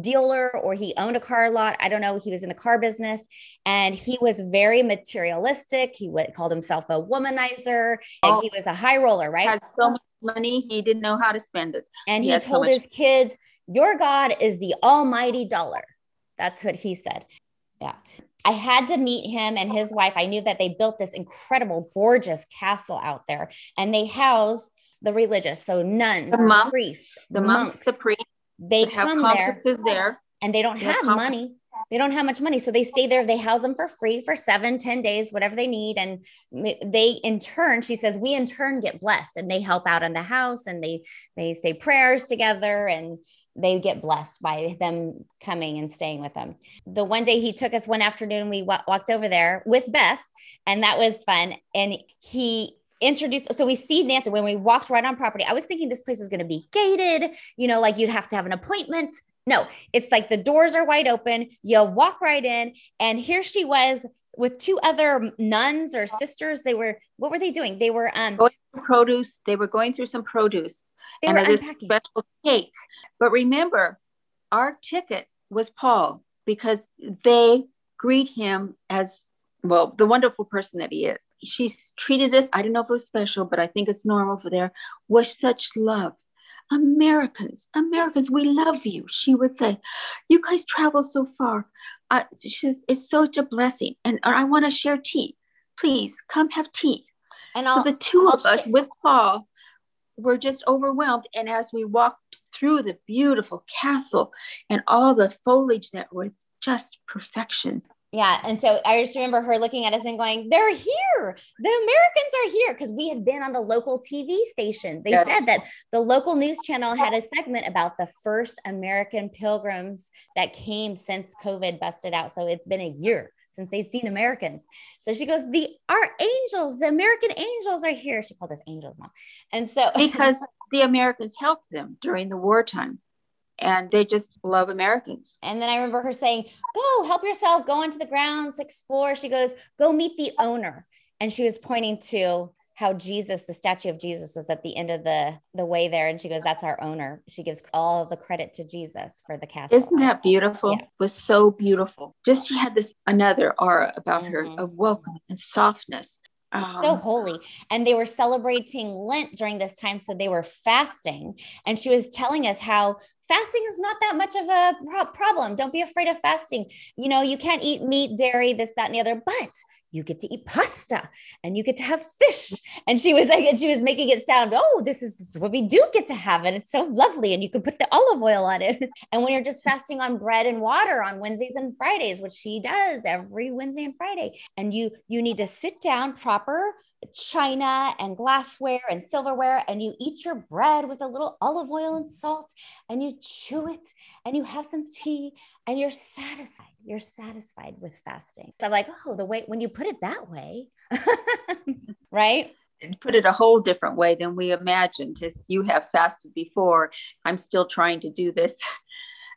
[SPEAKER 1] dealer or he owned a car lot. I don't know. He was in the car business and he was very materialistic. He would, called himself a womanizer and oh, he was a high roller, right?
[SPEAKER 2] Had so much money, he didn't know how to spend it.
[SPEAKER 1] And he, he told so his kids, Your God is the almighty dollar. That's what he said. Yeah. I had to meet him and his wife. I knew that they built this incredible, gorgeous castle out there and they house the religious. So nuns,
[SPEAKER 2] the monks,
[SPEAKER 1] priests,
[SPEAKER 2] the monks, monks the priests
[SPEAKER 1] they, come there,
[SPEAKER 2] there.
[SPEAKER 1] and they don't they have, have money. They don't have much money. So they stay there. They house them for free for seven ten days whatever they need. And they in turn she says we in turn get blessed. And they help out in the house and they they say prayers together and they get blessed by them coming and staying with them. The one day he took us one afternoon, we w- walked over there with Beth, and that was fun. And he introduced so we see nancy when we walked right on property i was thinking this place is going to be gated you know like you'd have to have an appointment. No it's like the doors are wide open you walk right in and here she was with two other nuns or sisters. They were what were they doing? They were um
[SPEAKER 2] produce they were going through some produce
[SPEAKER 1] they and were unpacking.
[SPEAKER 2] special cake. But remember our ticket was paul because they greet him as well, the wonderful person that he is. She's treated us, I don't know if it was special, but I think it's normal for there, with such love. Americans, Americans, we love you. She would say, You guys travel so far. Uh, she's, it's such a blessing. And I want to share tea. Please come have tea. And I'll, so the 2 I'll of us with Paul were just overwhelmed. And as we walked through the beautiful castle and all the foliage that was just perfection,
[SPEAKER 1] Yeah. And so I just remember her looking at us and going, They're here. The Americans are here. Because we had been on the local TV station. They yes. said that the local news channel had a segment about the first American pilgrims that came since COVID busted out. So it's been a year since they've seen Americans. So she goes, The our angels, the American angels are here. She called us angels, mom. And so
[SPEAKER 2] because the Americans helped them during the wartime and they just love Americans.
[SPEAKER 1] And then I remember her saying, Go help yourself, go onto the grounds, explore. She goes, Go meet the owner. And she was pointing to how Jesus, the statue of Jesus, was at the end of the the way there, and she goes, "That's our owner." She gives all the credit to Jesus for the castle.
[SPEAKER 2] Isn't that beautiful? Yeah. It was so beautiful. Just she had this another aura about mm-hmm. her of welcome and softness.
[SPEAKER 1] Um, so holy. And they were celebrating Lent during this time. So they were fasting. And she was telling us how fasting is not that much of a pro- problem. Don't be afraid of fasting. You know, you can't eat meat, dairy, this, that, and the other, but you get to eat pasta and you get to have fish. And she was like, and she was making it sound, oh, this is, this is, what we do get to have. And it's so lovely. And you can put the olive oil on it. And when you're just fasting on bread and water on Wednesdays and Fridays, which she does every Wednesday and Friday, and you you need to sit down proper china and glassware and silverware and you eat your bread with a little olive oil and salt and you chew it and you have some tea and you're satisfied. You're satisfied with fasting. So i'm like oh the way when you put it that way right?
[SPEAKER 2] Put it a whole different way than we imagined as you have fasted before. I'm still trying to do this.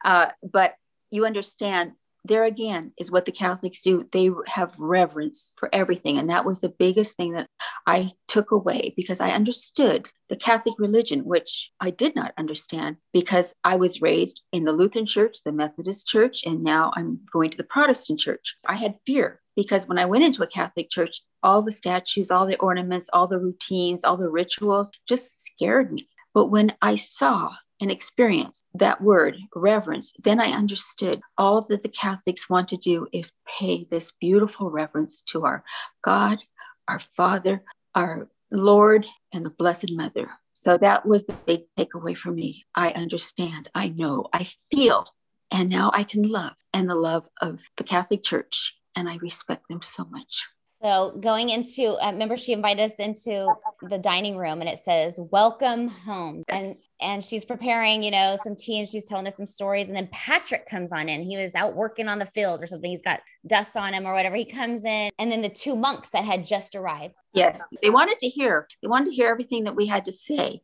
[SPEAKER 2] Uh, but you understand there again is what the Catholics do. They have reverence for everything. And that was the biggest thing that I took away because I understood the Catholic religion, which I did not understand because I was raised in the Lutheran church, the Methodist church, and now I'm going to the Protestant church. I had fear because when I went into a Catholic church, all the statues, all the ornaments, all the routines, all the rituals just scared me. But when I saw and experience that word, reverence, then I understood all that the Catholics want to do is pay this beautiful reverence to our God, our Father, our Lord, and the Blessed Mother. So that was the big takeaway for me. I understand, I know, I feel, and now I can love and the love of the Catholic Church. And I respect them so much.
[SPEAKER 1] So going into, uh, remember she invited us into the dining room and it says, welcome home. Yes. And, and she's preparing, you know, some tea and she's telling us some stories. And then Patrick comes on in. He was out working on the field or something. He's got dust on him or whatever. He comes in. And then the two monks that had just arrived.
[SPEAKER 2] Yes. They wanted to hear, they wanted to hear everything that we had to say.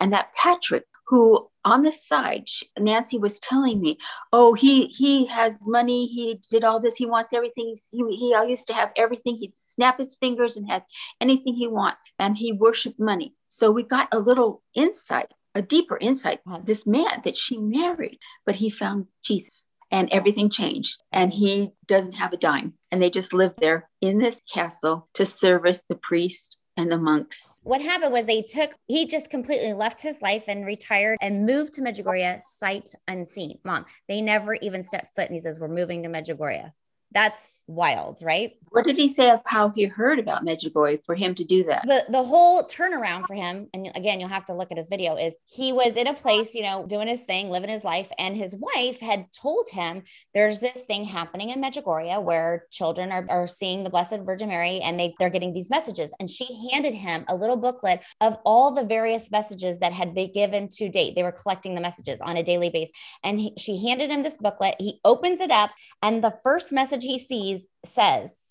[SPEAKER 2] And that Patrick who on the side nancy was telling me oh he he has money he did all this he wants everything he, he used to have everything he'd snap his fingers and have anything he want and he worshiped money. So we got a little insight a deeper insight this man that she married but he found jesus and everything changed and he doesn't have a dime and they just live there in this castle to service the priest and the monks.
[SPEAKER 1] What happened was they took, he just completely left his life and retired and moved to Medjugorje sight unseen. Mom, they never even stepped foot. And he says, We're moving to Medjugorje. That's wild, right?
[SPEAKER 2] What did he say of how he heard about Medjugorje for him to do that?
[SPEAKER 1] The the whole turnaround for him, and again, you'll have to look at his video, is he was in a place, you know, doing his thing, living his life, and his wife had told him there's this thing happening in Medjugorje where children are, are seeing the Blessed Virgin Mary and they, they're getting these messages. And she handed him a little booklet of all the various messages that had been given to date. They were collecting the messages on a daily basis. And he, she handed him this booklet. He opens it up, and the first message he sees says,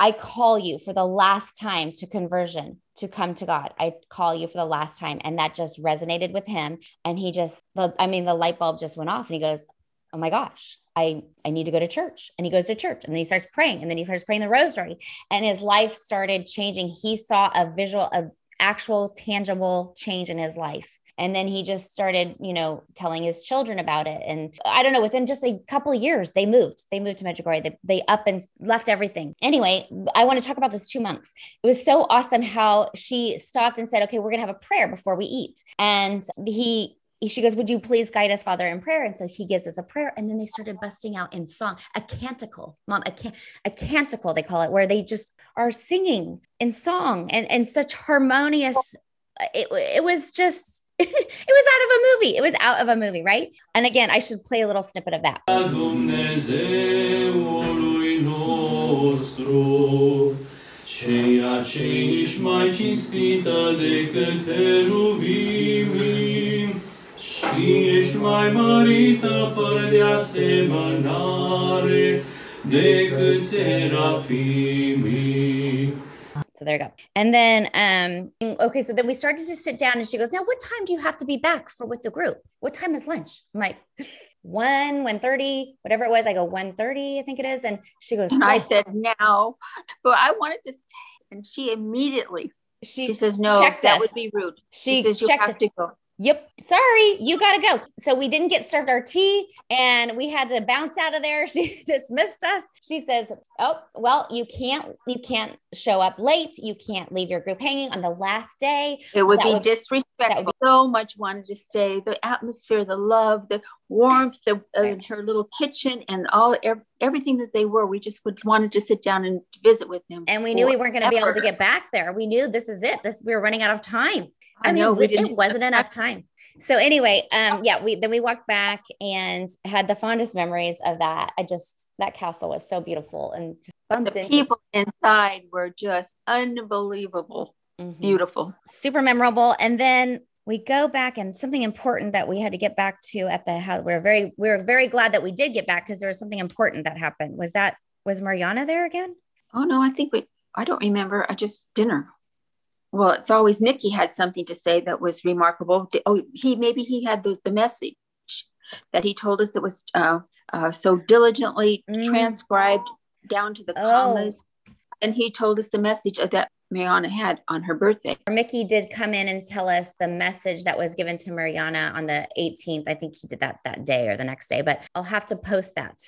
[SPEAKER 1] I call you for the last time to conversion to come to God. I call you for the last time. And that just resonated with him. And he just, the, I mean, the light bulb just went off and he goes, Oh my gosh, I, I need to go to church. And he goes to church and then he starts praying and then he starts praying the rosary and his life started changing. He saw a visual, a actual tangible change in his life and then he just started you know telling his children about it and i don't know within just a couple of years they moved they moved to medjugorje they, they up and left everything anyway i want to talk about those two monks it was so awesome how she stopped and said okay we're going to have a prayer before we eat and he she goes, Would you please guide us, Father, in prayer? And so he gives us a prayer. And then they started busting out in song, a canticle, mom, a, can- a canticle, they call it, where they just are singing in song and, and such harmonious. It, it was just it was out of a movie. It was out of a movie, right? And again, I should play a little snippet of that. și ești mai mărită fără de asemănare decât serafimii. There you go. And then, um, okay, so then we started to sit down and she goes, now what time do you have to be back for with the group? What time is lunch? I'm like, one, 1.30, whatever it was. I go 1.30, I think it is. And she goes,
[SPEAKER 2] and I said, now, but I wanted to stay. And she immediately, she, she says, no, that us. would be rude.
[SPEAKER 1] She, she says, you have to go. Yep. Sorry, you got to go. So we didn't get served our tea and we had to bounce out of there. She dismissed us. She says, "Oh, well, you can't you can't show up late. You can't leave your group hanging on the last day.
[SPEAKER 2] It would that be would, disrespectful. Would be- so much wanted to stay. The atmosphere, the love, the warmth, the uh, her little kitchen and all everything that they were. We just would wanted to sit down and visit with them.
[SPEAKER 1] And we knew we weren't going to be able to get back there. We knew this is it. This we were running out of time. I, I mean, know, it wasn't enough time. So anyway, um, yeah, we then we walked back and had the fondest memories of that. I just that castle was so beautiful and
[SPEAKER 2] bumped the into people inside were just unbelievable, mm-hmm. beautiful,
[SPEAKER 1] super memorable. And then we go back and something important that we had to get back to at the house. We are very we are very glad that we did get back because there was something important that happened. Was that was Mirjana there again?
[SPEAKER 2] Oh no, I think we I don't remember. I just dinner well, it's always Nikki had something to say that was remarkable. Oh, he maybe he had the, the message that he told us that was uh, uh, so diligently mm. transcribed down to the oh. commas, and he told us the message of that Mirjana had on her birthday.
[SPEAKER 1] Mickey did come in and tell us the message that was given to Mirjana on the 18th. I think he did that that day or the next day, but I'll have to post that.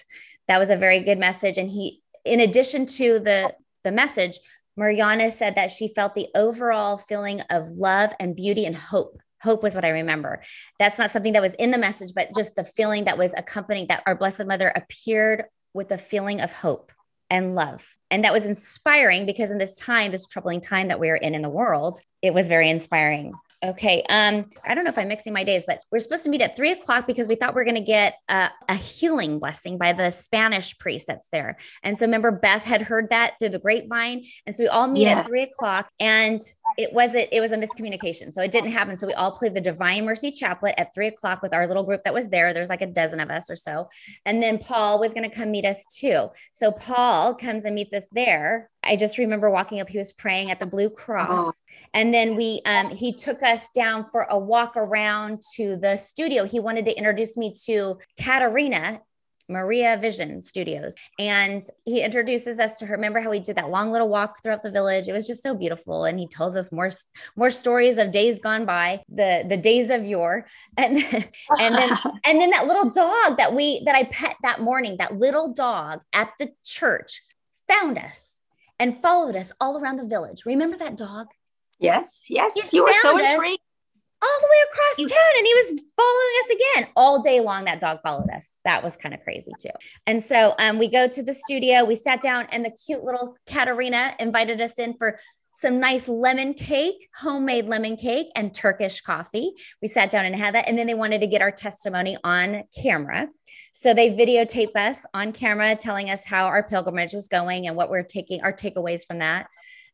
[SPEAKER 1] That was a very good message, and he, in addition to the the message, Mirjana said that she felt the overall feeling of love and beauty and hope. Hope was what I remember. That's not something that was in the message, but just the feeling that was accompanying that our Blessed Mother appeared with a feeling of hope and love. And that was inspiring because in this time, this troubling time that we are in in the world, it was very inspiring. Okay. Um, I don't know if I'm mixing my days, but we're supposed to meet at three o'clock because we thought we are going to get a, a, healing blessing by the Spanish priest that's there. And so remember, Beth had heard that through the grapevine. And so we all meet yeah. at three o'clock and it wasn't, it was a miscommunication. So it didn't happen. So we all played the Divine Mercy Chaplet at three o'clock with our little group that was there. There's like a dozen of us or so. And then Paul was going to come meet us too. So Paul comes and meets us there I just remember walking up, he was praying at the Blue Cross. Oh. And then we, um, he took us down for a walk around to the studio. He wanted to introduce me to Katerina Maria Vision Studios. And he introduces us to her. Remember how we did that long little walk throughout the village? It was just so beautiful. And he tells us more, more stories of days gone by, the, the days of yore. And, and then, and then that little dog that we, that I pet that morning, that little dog at the church found us and followed us all around the village. Remember that dog?
[SPEAKER 2] Yes, yes. He you were so intrigued.
[SPEAKER 1] All the way across he, town, and he was following us again all day long. That dog followed us. That was kind of crazy too. And so um, we go to the studio. We sat down, and the cute little Katerina invited us in for some nice lemon cake, homemade lemon cake, and Turkish coffee. We sat down and had that. And then they wanted to get our testimony on camera. So they videotape us on camera, telling us how our pilgrimage was going and what we're taking, our takeaways from that.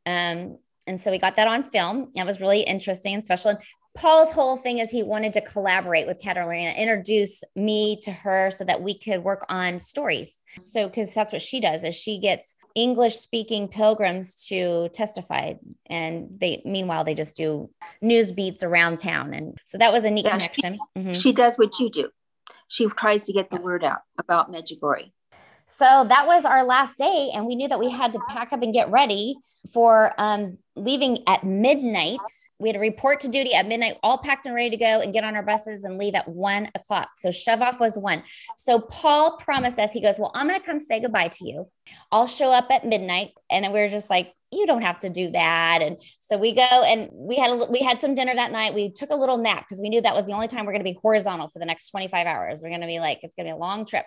[SPEAKER 1] Um, and so we got that on film. That was really interesting and special. And Paul's whole thing is he wanted to collaborate with Katerina, introduce me to her so that we could work on stories. So, because that's what she does is she gets English speaking pilgrims to testify. And they, meanwhile, they just do news beats around town. And so that was a neat yeah, connection.
[SPEAKER 2] She, mm-hmm. she does what you do she tries to get the word out about Medjugorje.
[SPEAKER 1] So that was our last day, and we knew that we had to pack up and get ready for um, leaving at midnight. We had to report to duty at midnight, all packed and ready to go and get on our buses and leave at one o'clock. So shove off was one. So Paul promised us, he goes, Well, I'm going to come say goodbye to you. I'll show up at midnight. And we are just like, you don't have to do that and so we go and we had a, we had some dinner that night we took a little nap because we knew that was the only time we're going to be horizontal for the next 25 hours we're going to be like it's going to be a long trip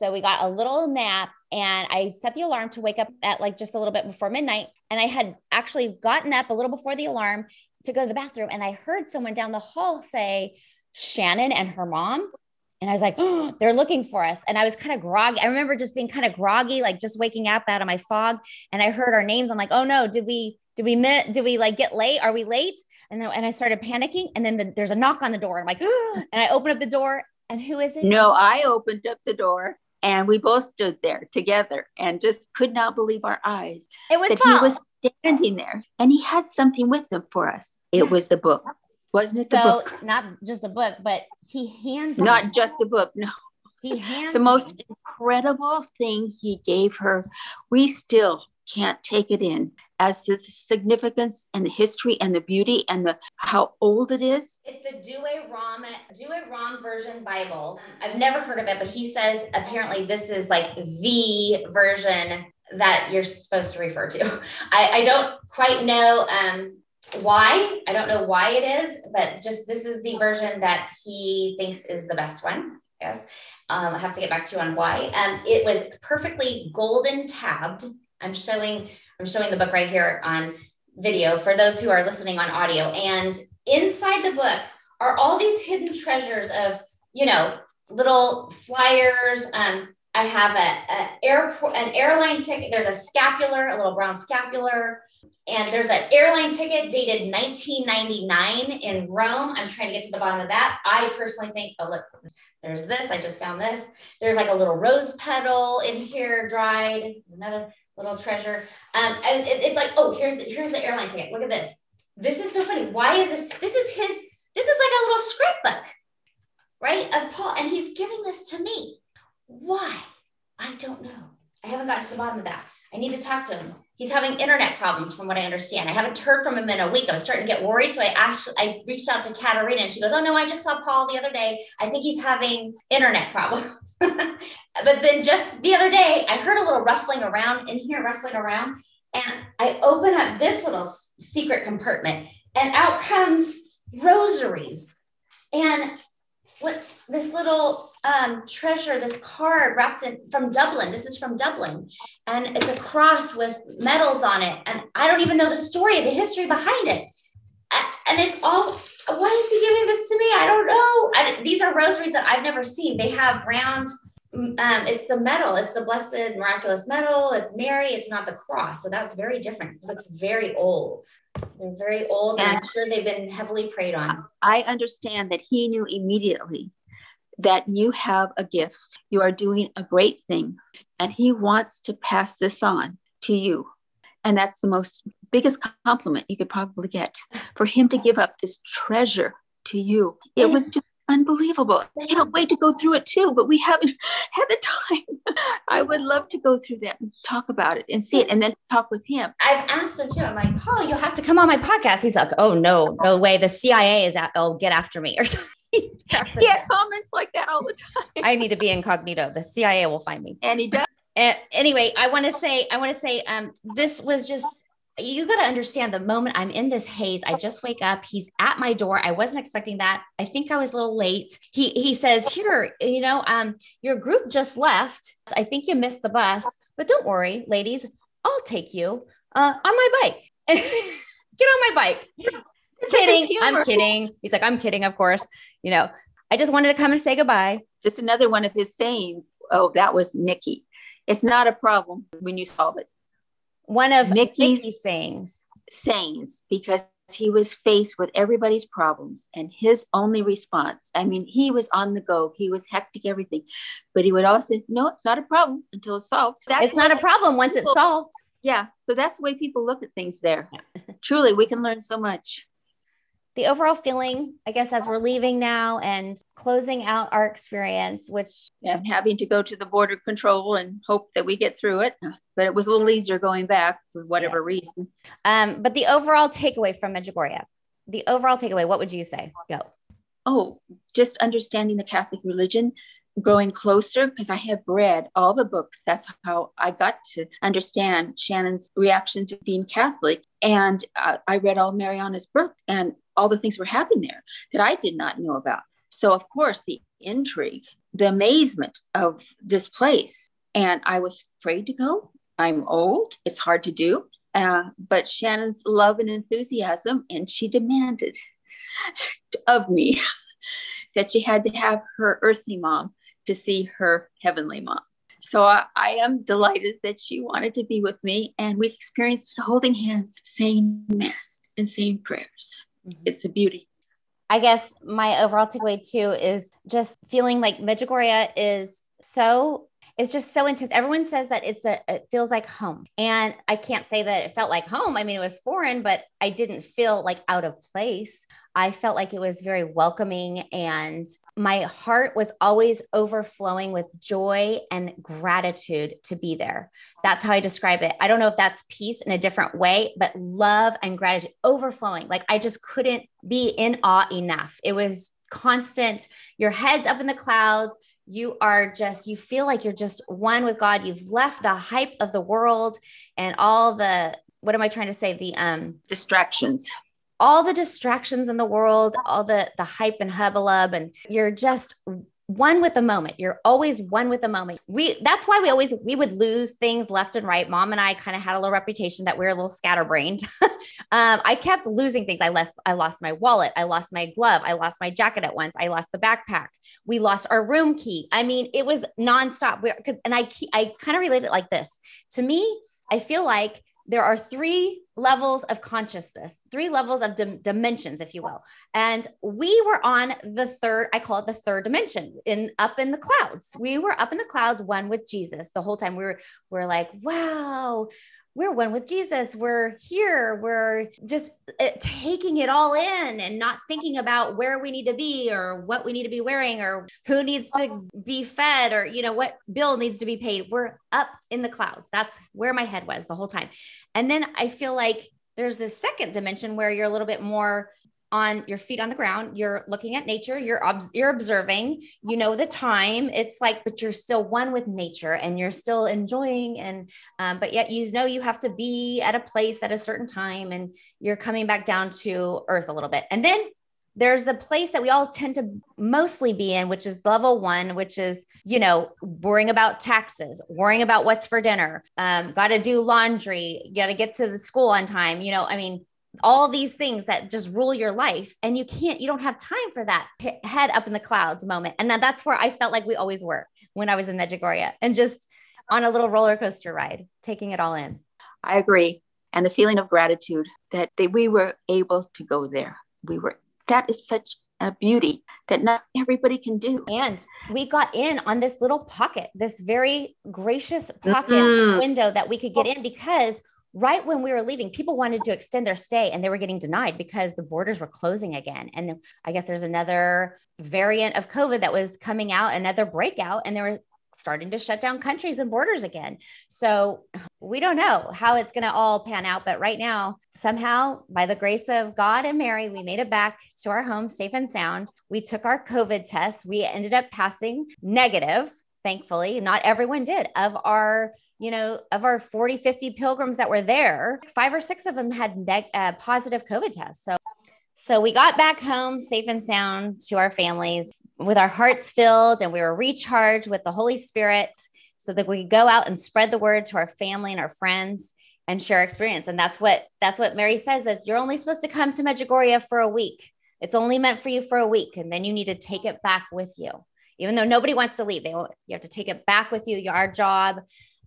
[SPEAKER 1] so we got a little nap and i set the alarm to wake up at like just a little bit before midnight and i had actually gotten up a little before the alarm to go to the bathroom and I heard someone down the hall say, Shannon and her mom. And I was like, oh, they're looking for us. And I was kind of groggy. I remember just being kind of groggy, like just waking up out of my fog. And I heard our names. I'm like, oh no, did we, did we, did we like get late? Are we late? And then, and I started panicking. And then the, there's a knock on the door. I'm like, oh, and I open up the door. And who is it?
[SPEAKER 2] No, I opened up the door and we both stood there together and just could not believe our eyes.
[SPEAKER 1] It was
[SPEAKER 2] that
[SPEAKER 1] Paul.
[SPEAKER 2] he was standing there and he had something with him for us. It was the book, wasn't it? The
[SPEAKER 1] so
[SPEAKER 2] book.
[SPEAKER 1] not just a book, but he hands
[SPEAKER 2] Not
[SPEAKER 1] me-
[SPEAKER 2] just a book. No,
[SPEAKER 1] he hands
[SPEAKER 2] the most incredible thing he gave her. We still can't take it in as to the significance and the history and the beauty and the how old it is.
[SPEAKER 1] It's the Douay-Rheims Due Ram version Bible. I've never heard of it, but he says apparently this is like the version that you're supposed to refer to. I, I don't quite know um, why. I don't know why it is, but just this is the version that he thinks is the best one. Yes. Um, I have to get back to you on why. Um, it was perfectly golden tabbed. I'm showing I'm showing the book right here on video for those who are listening on audio. And inside the book are all these hidden treasures of, you know, little flyers. Um, I have a, a airport, an airline ticket. There's a scapular, a little brown scapular, and there's an airline ticket dated 1999 in Rome. I'm trying to get to the bottom of that. I personally think, oh look, there's this. I just found this. There's like a little rose petal in here, dried. Another little treasure. Um, and it- it's like, oh, here's the, here's the airline ticket. Look at this. This is so funny. Why is this? This is his. This is like a little scrapbook, right, of Paul, and he's giving this to me. Why? I don't know. I haven't gotten to the bottom of that. I need to talk to him. He's having internet problems, from what I understand. I haven't heard from him in a week. I was starting to get worried, so I actually I reached out to Katarina, and she goes, "Oh no, I just saw Paul the other day. I think he's having internet problems." but then just the other day, I heard a little ruffling around in here, rustling around, and I open up this little secret compartment, and out comes rosaries, and what this little um, treasure, this card wrapped in from Dublin. This is from Dublin, and it's a cross with medals on it. And I don't even know the story, the history behind it. And it's all. Why is he giving this to me? I don't know. I, these are rosaries that I've never seen. They have round. Um, it's the medal. It's the blessed miraculous medal. It's Mary. It's not the cross. So that's very different. It looks very old. They're very old, and I'm sure they've been heavily prayed on.
[SPEAKER 2] I understand that he knew immediately that you have a gift. You are doing a great thing, and he wants to pass this on to you. And that's the most biggest compliment you could probably get for him to give up this treasure to you. It was just unbelievable. I can't wait to go through it too, but we haven't had the time. I would love to go through that and talk about it and see it and then talk with him.
[SPEAKER 1] I've asked him too. I'm like, Paul, you'll have to come on my podcast. He's like, oh no, no way. The CIA is at. Oh, get after me or something.
[SPEAKER 2] He had comments like that all the time.
[SPEAKER 1] I need to be incognito. The CIA will find me.
[SPEAKER 2] And he does.
[SPEAKER 1] Uh, anyway, I want to say, I want to say, um, this was just. You got to understand the moment I'm in this haze. I just wake up. He's at my door. I wasn't expecting that. I think I was a little late. He he says, "Here, you know, um, your group just left. I think you missed the bus, but don't worry, ladies. I'll take you uh, on my bike. Get on my bike." kidding. I'm kidding. He's like, I'm kidding, of course. You know, I just wanted to come and say goodbye.
[SPEAKER 2] just another one of his sayings. Oh, that was Nikki. It's not a problem when you solve it.
[SPEAKER 1] One of
[SPEAKER 2] Mickey's-
[SPEAKER 1] Mickey's sayings.
[SPEAKER 2] Sayings because he was faced with everybody's problems and his only response. I mean, he was on the go. He was hectic, everything, but he would always say, "No, it's not a problem until it's solved." That's
[SPEAKER 1] It's not a problem once it's solved.
[SPEAKER 2] Yeah, so that's the way people look at things there. Truly, we can learn so much.
[SPEAKER 1] The overall feeling, I guess, as we're leaving now and closing out our experience, which
[SPEAKER 2] And having to go to the border control and hope that we get through it, but it was a little easier going back for whatever reason.
[SPEAKER 1] um, but the overall takeaway from Medjugorje, the overall takeaway, what would you say? Go.
[SPEAKER 2] oh, just understanding the Catholic religion, growing closer, because I have read all the books. That's how I got to understand Shannon's reaction to being Catholic. And uh, I read all Mirjana's book and all the things were happening there that I did not know about. So, of course, the intrigue, the amazement of this place. And I was afraid to go. I'm old. It's hard to do. Uh, but Shannon's love and enthusiasm, and she demanded of me that she had to have her earthly mom to see her heavenly mom. So I, I, am delighted that she wanted to be with me, and we experienced holding hands, saying mass, and saying prayers. Mm-hmm. It's a beauty.
[SPEAKER 1] I guess my overall takeaway too is just feeling like Medjugorje is so it's just so intense. Everyone says that it's a it feels like home. And I can't say that it felt like home. I mean, it was foreign, but I didn't feel like out of place. I felt like it was very welcoming and my heart was always overflowing with joy and gratitude to be there. That's how I describe it. I don't know if that's peace in a different way, but love and gratitude overflowing. Like I just couldn't be in awe enough. It was constant, your head's up in the clouds you are just you feel like you're just one with god. You've left the hype of the world and all the what am i trying to say? The um
[SPEAKER 2] distractions.
[SPEAKER 1] all the distractions in the world all the the hype and hubbub and you're just one with the moment. You're always one with the moment. We that's why we always we would lose things left and right. Mom and i kind of had a little reputation that we are a little scatterbrained. Um, i kept losing things. I lost i lost my wallet. I lost my glove. I lost my jacket at once. I lost the backpack. We lost our room key. I mean it was nonstop. We, and i i kind of relate it like this. To me i feel like there are three levels of consciousness, three levels of dim- dimensions, if you will. And we were on the third, I call it the third dimension in up in the clouds. We were up in the clouds, one with Jesus the whole time. We were, we're like, wow, we're one with Jesus. We're here. We're just uh, taking it all in and not thinking about where we need to be or what we need to be wearing or who needs to be fed or, you know, what bill needs to be paid. We're up in the clouds. That's where my head was the whole time. And then I feel like there's this second dimension where you're a little bit more on your feet on the ground you're looking at nature you're ob- you're observing you know the time it's like but you're still one with nature and you're still enjoying and um, but yet you know you have to be at a place at a certain time and you're coming back down to earth a little bit and then there's the place that we all tend to mostly be in, which is level one, which is, you know, worrying about taxes, worrying about what's for dinner, um, got to do laundry, got to get to the school on time. You know, I mean, all these things that just rule your life and you can't you don't have time for that head up in the clouds moment and then that's where i felt like we always were when i was in medjugorje and just on a little roller coaster ride taking it all in
[SPEAKER 2] i agree and the feeling of gratitude that they, we were able to go there we were that is such a beauty that not everybody can do.
[SPEAKER 1] And we got in on this little pocket, this very gracious pocket mm-hmm. window that we could get in because right when we were leaving, people wanted to extend their stay and they were getting denied because the borders were closing again. And I guess there's another variant of COVID that was coming out, another breakout, and they were starting to shut down countries and borders again. So we don't know how it's going to all pan out. But right now, somehow, by the grace of God and Mary, we made it back to our home safe and sound. We took our COVID test. We ended up passing negative thankfully not everyone did of our you know of our 40 50 pilgrims that were there five or six of them had neg- uh, positive covid tests so so we got back home safe and sound to our families with our hearts filled and we were recharged with the holy spirit so that we could go out and spread the word to our family and our friends and share experience and that's what that's what mary says is you're only supposed to come to medjugorje for a week it's only meant for you for a week and then you need to take it back with you even though nobody wants to leave. They you have to take it back with you. Our job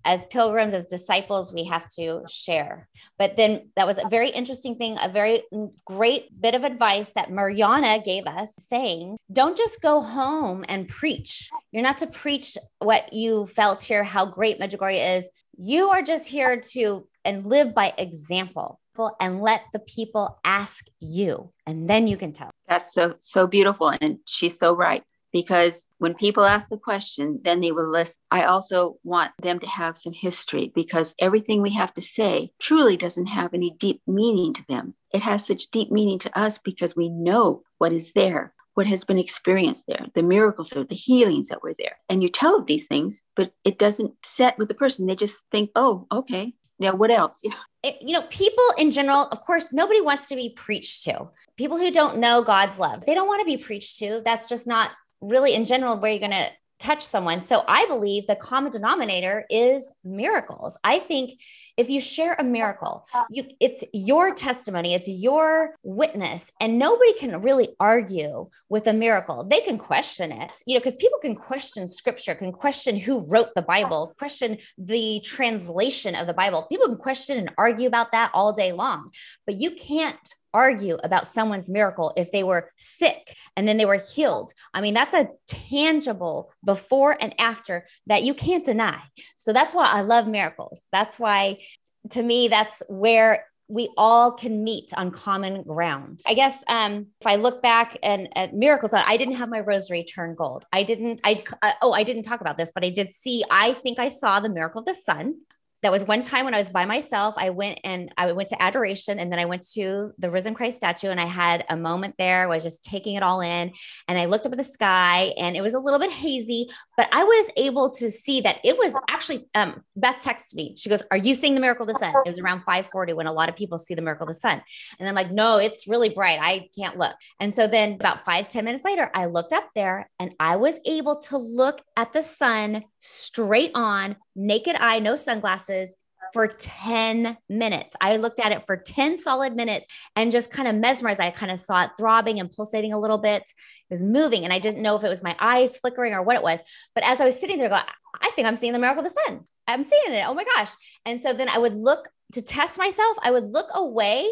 [SPEAKER 1] as pilgrims, as disciples, we have to share. But then that was a very interesting thing, a very great bit of advice that Mirjana gave us saying, don't just go home and preach. You're not to preach what you felt here, how great Medjugorje is. You are just here to and live by example and let the people ask you and then you can tell
[SPEAKER 2] that's so so beautiful and she's so right because when people ask the question, then they will listen. I also want them to have some history because everything we have to say truly doesn't have any deep meaning to them. It has such deep meaning to us because we know what is there, what has been experienced there, the miracles or the healings that were there. And you tell these things, but it doesn't set with the person. They just think, oh, okay. Yeah, what else?
[SPEAKER 1] It, you know, people in general, of course, nobody wants to be preached to. People who don't know God's love, they don't want to be preached to. That's just not really in general where you're going to touch someone. So I believe the common denominator is miracles. I think if you share a miracle, you it's your testimony, it's your witness, and nobody can really argue with a miracle. They can question it, you know, because people can question scripture, can question who wrote the Bible, question the translation of the Bible. People can question and argue about that all day long, but you can't argue about someone's miracle if they were sick and then they were healed. I mean, that's a tangible before and after that you can't deny. So that's why I love miracles. That's why, to me, that's where we all can meet on common ground. I guess um, if I look back and at miracles, I didn't have my rosary turn gold. I didn't. I uh, oh, I didn't talk about this, but I did see. I think I saw the miracle of the sun that was one time when I was by myself. I went and I went to adoration and then I went to the risen Christ statue and I had a moment there. I was just taking it all in and I looked up at the sky and it was a little bit hazy, but I was able to see that it was actually um, Beth texted me. She goes, "Are you seeing the miracle of the sun?" It was around 5:40 when a lot of people see the miracle of the sun. And I'm like, "No, it's really bright. I can't look." And so then about five ten minutes later, I looked up there and I was able to look at the sun straight on, naked eye, no sunglasses for 10 minutes. I looked at it for 10 solid minutes and just kind of mesmerized. I kind of saw it throbbing and pulsating a little bit. It was moving, and I didn't know if it was my eyes flickering or what it was. But as I was sitting there, I, go, I think I'm seeing the miracle of the sun. I'm seeing it. Oh my gosh. And so then I would look to test myself, I would look away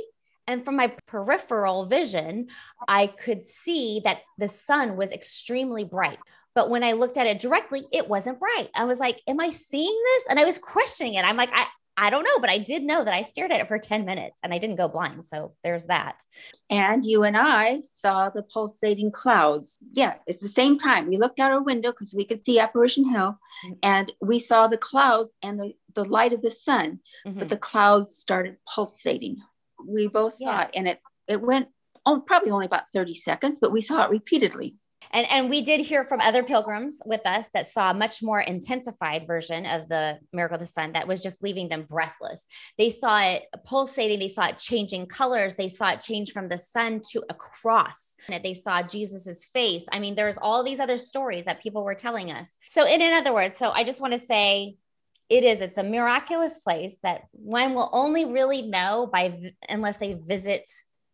[SPEAKER 1] and from my peripheral vision, I could see that the sun was extremely bright. But when I looked at it directly, it wasn't bright. I was like, Am I seeing this? And I was questioning it. I'm like, I, I don't know, but I did know that I stared at it for 10 minutes and I didn't go blind. So there's that.
[SPEAKER 2] And you and I saw the pulsating clouds. Yeah, it's the same time. We looked out our window because we could see Apparition Hill mm-hmm. and we saw the clouds and the, the light of the sun, mm-hmm. but the clouds started pulsating. We both saw yeah. it and it, it went oh, probably only about 30 seconds, but we saw it repeatedly.
[SPEAKER 1] And, and we did hear from other pilgrims with us that saw a much more intensified version of the miracle of the sun that was just leaving them breathless. They saw it pulsating, they saw it changing colors, they saw it change from the sun to a cross. And they saw Jesus's face. I mean, there's all these other stories that people were telling us. So, in, in other words, so I just want to say it is it's a miraculous place that one will only really know by unless they visit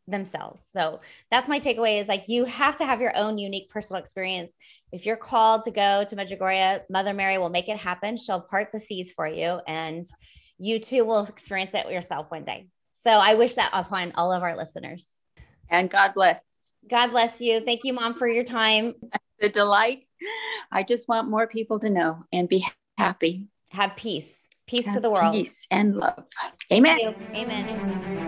[SPEAKER 1] themselves. So that's my takeaway is like you have to have your own unique personal experience. If you're called to go to Medjugorje, Mother Mary will make it happen. She'll part the seas for you and you too will experience it yourself one day. So I wish that upon all of our listeners.
[SPEAKER 2] And God bless.
[SPEAKER 1] God bless you. Thank you, Mom, for your time.
[SPEAKER 2] The delight. I just want more people to know and be happy.
[SPEAKER 1] Have peace. Peace Have to the world. Peace
[SPEAKER 2] and love. Amen.
[SPEAKER 1] Amen.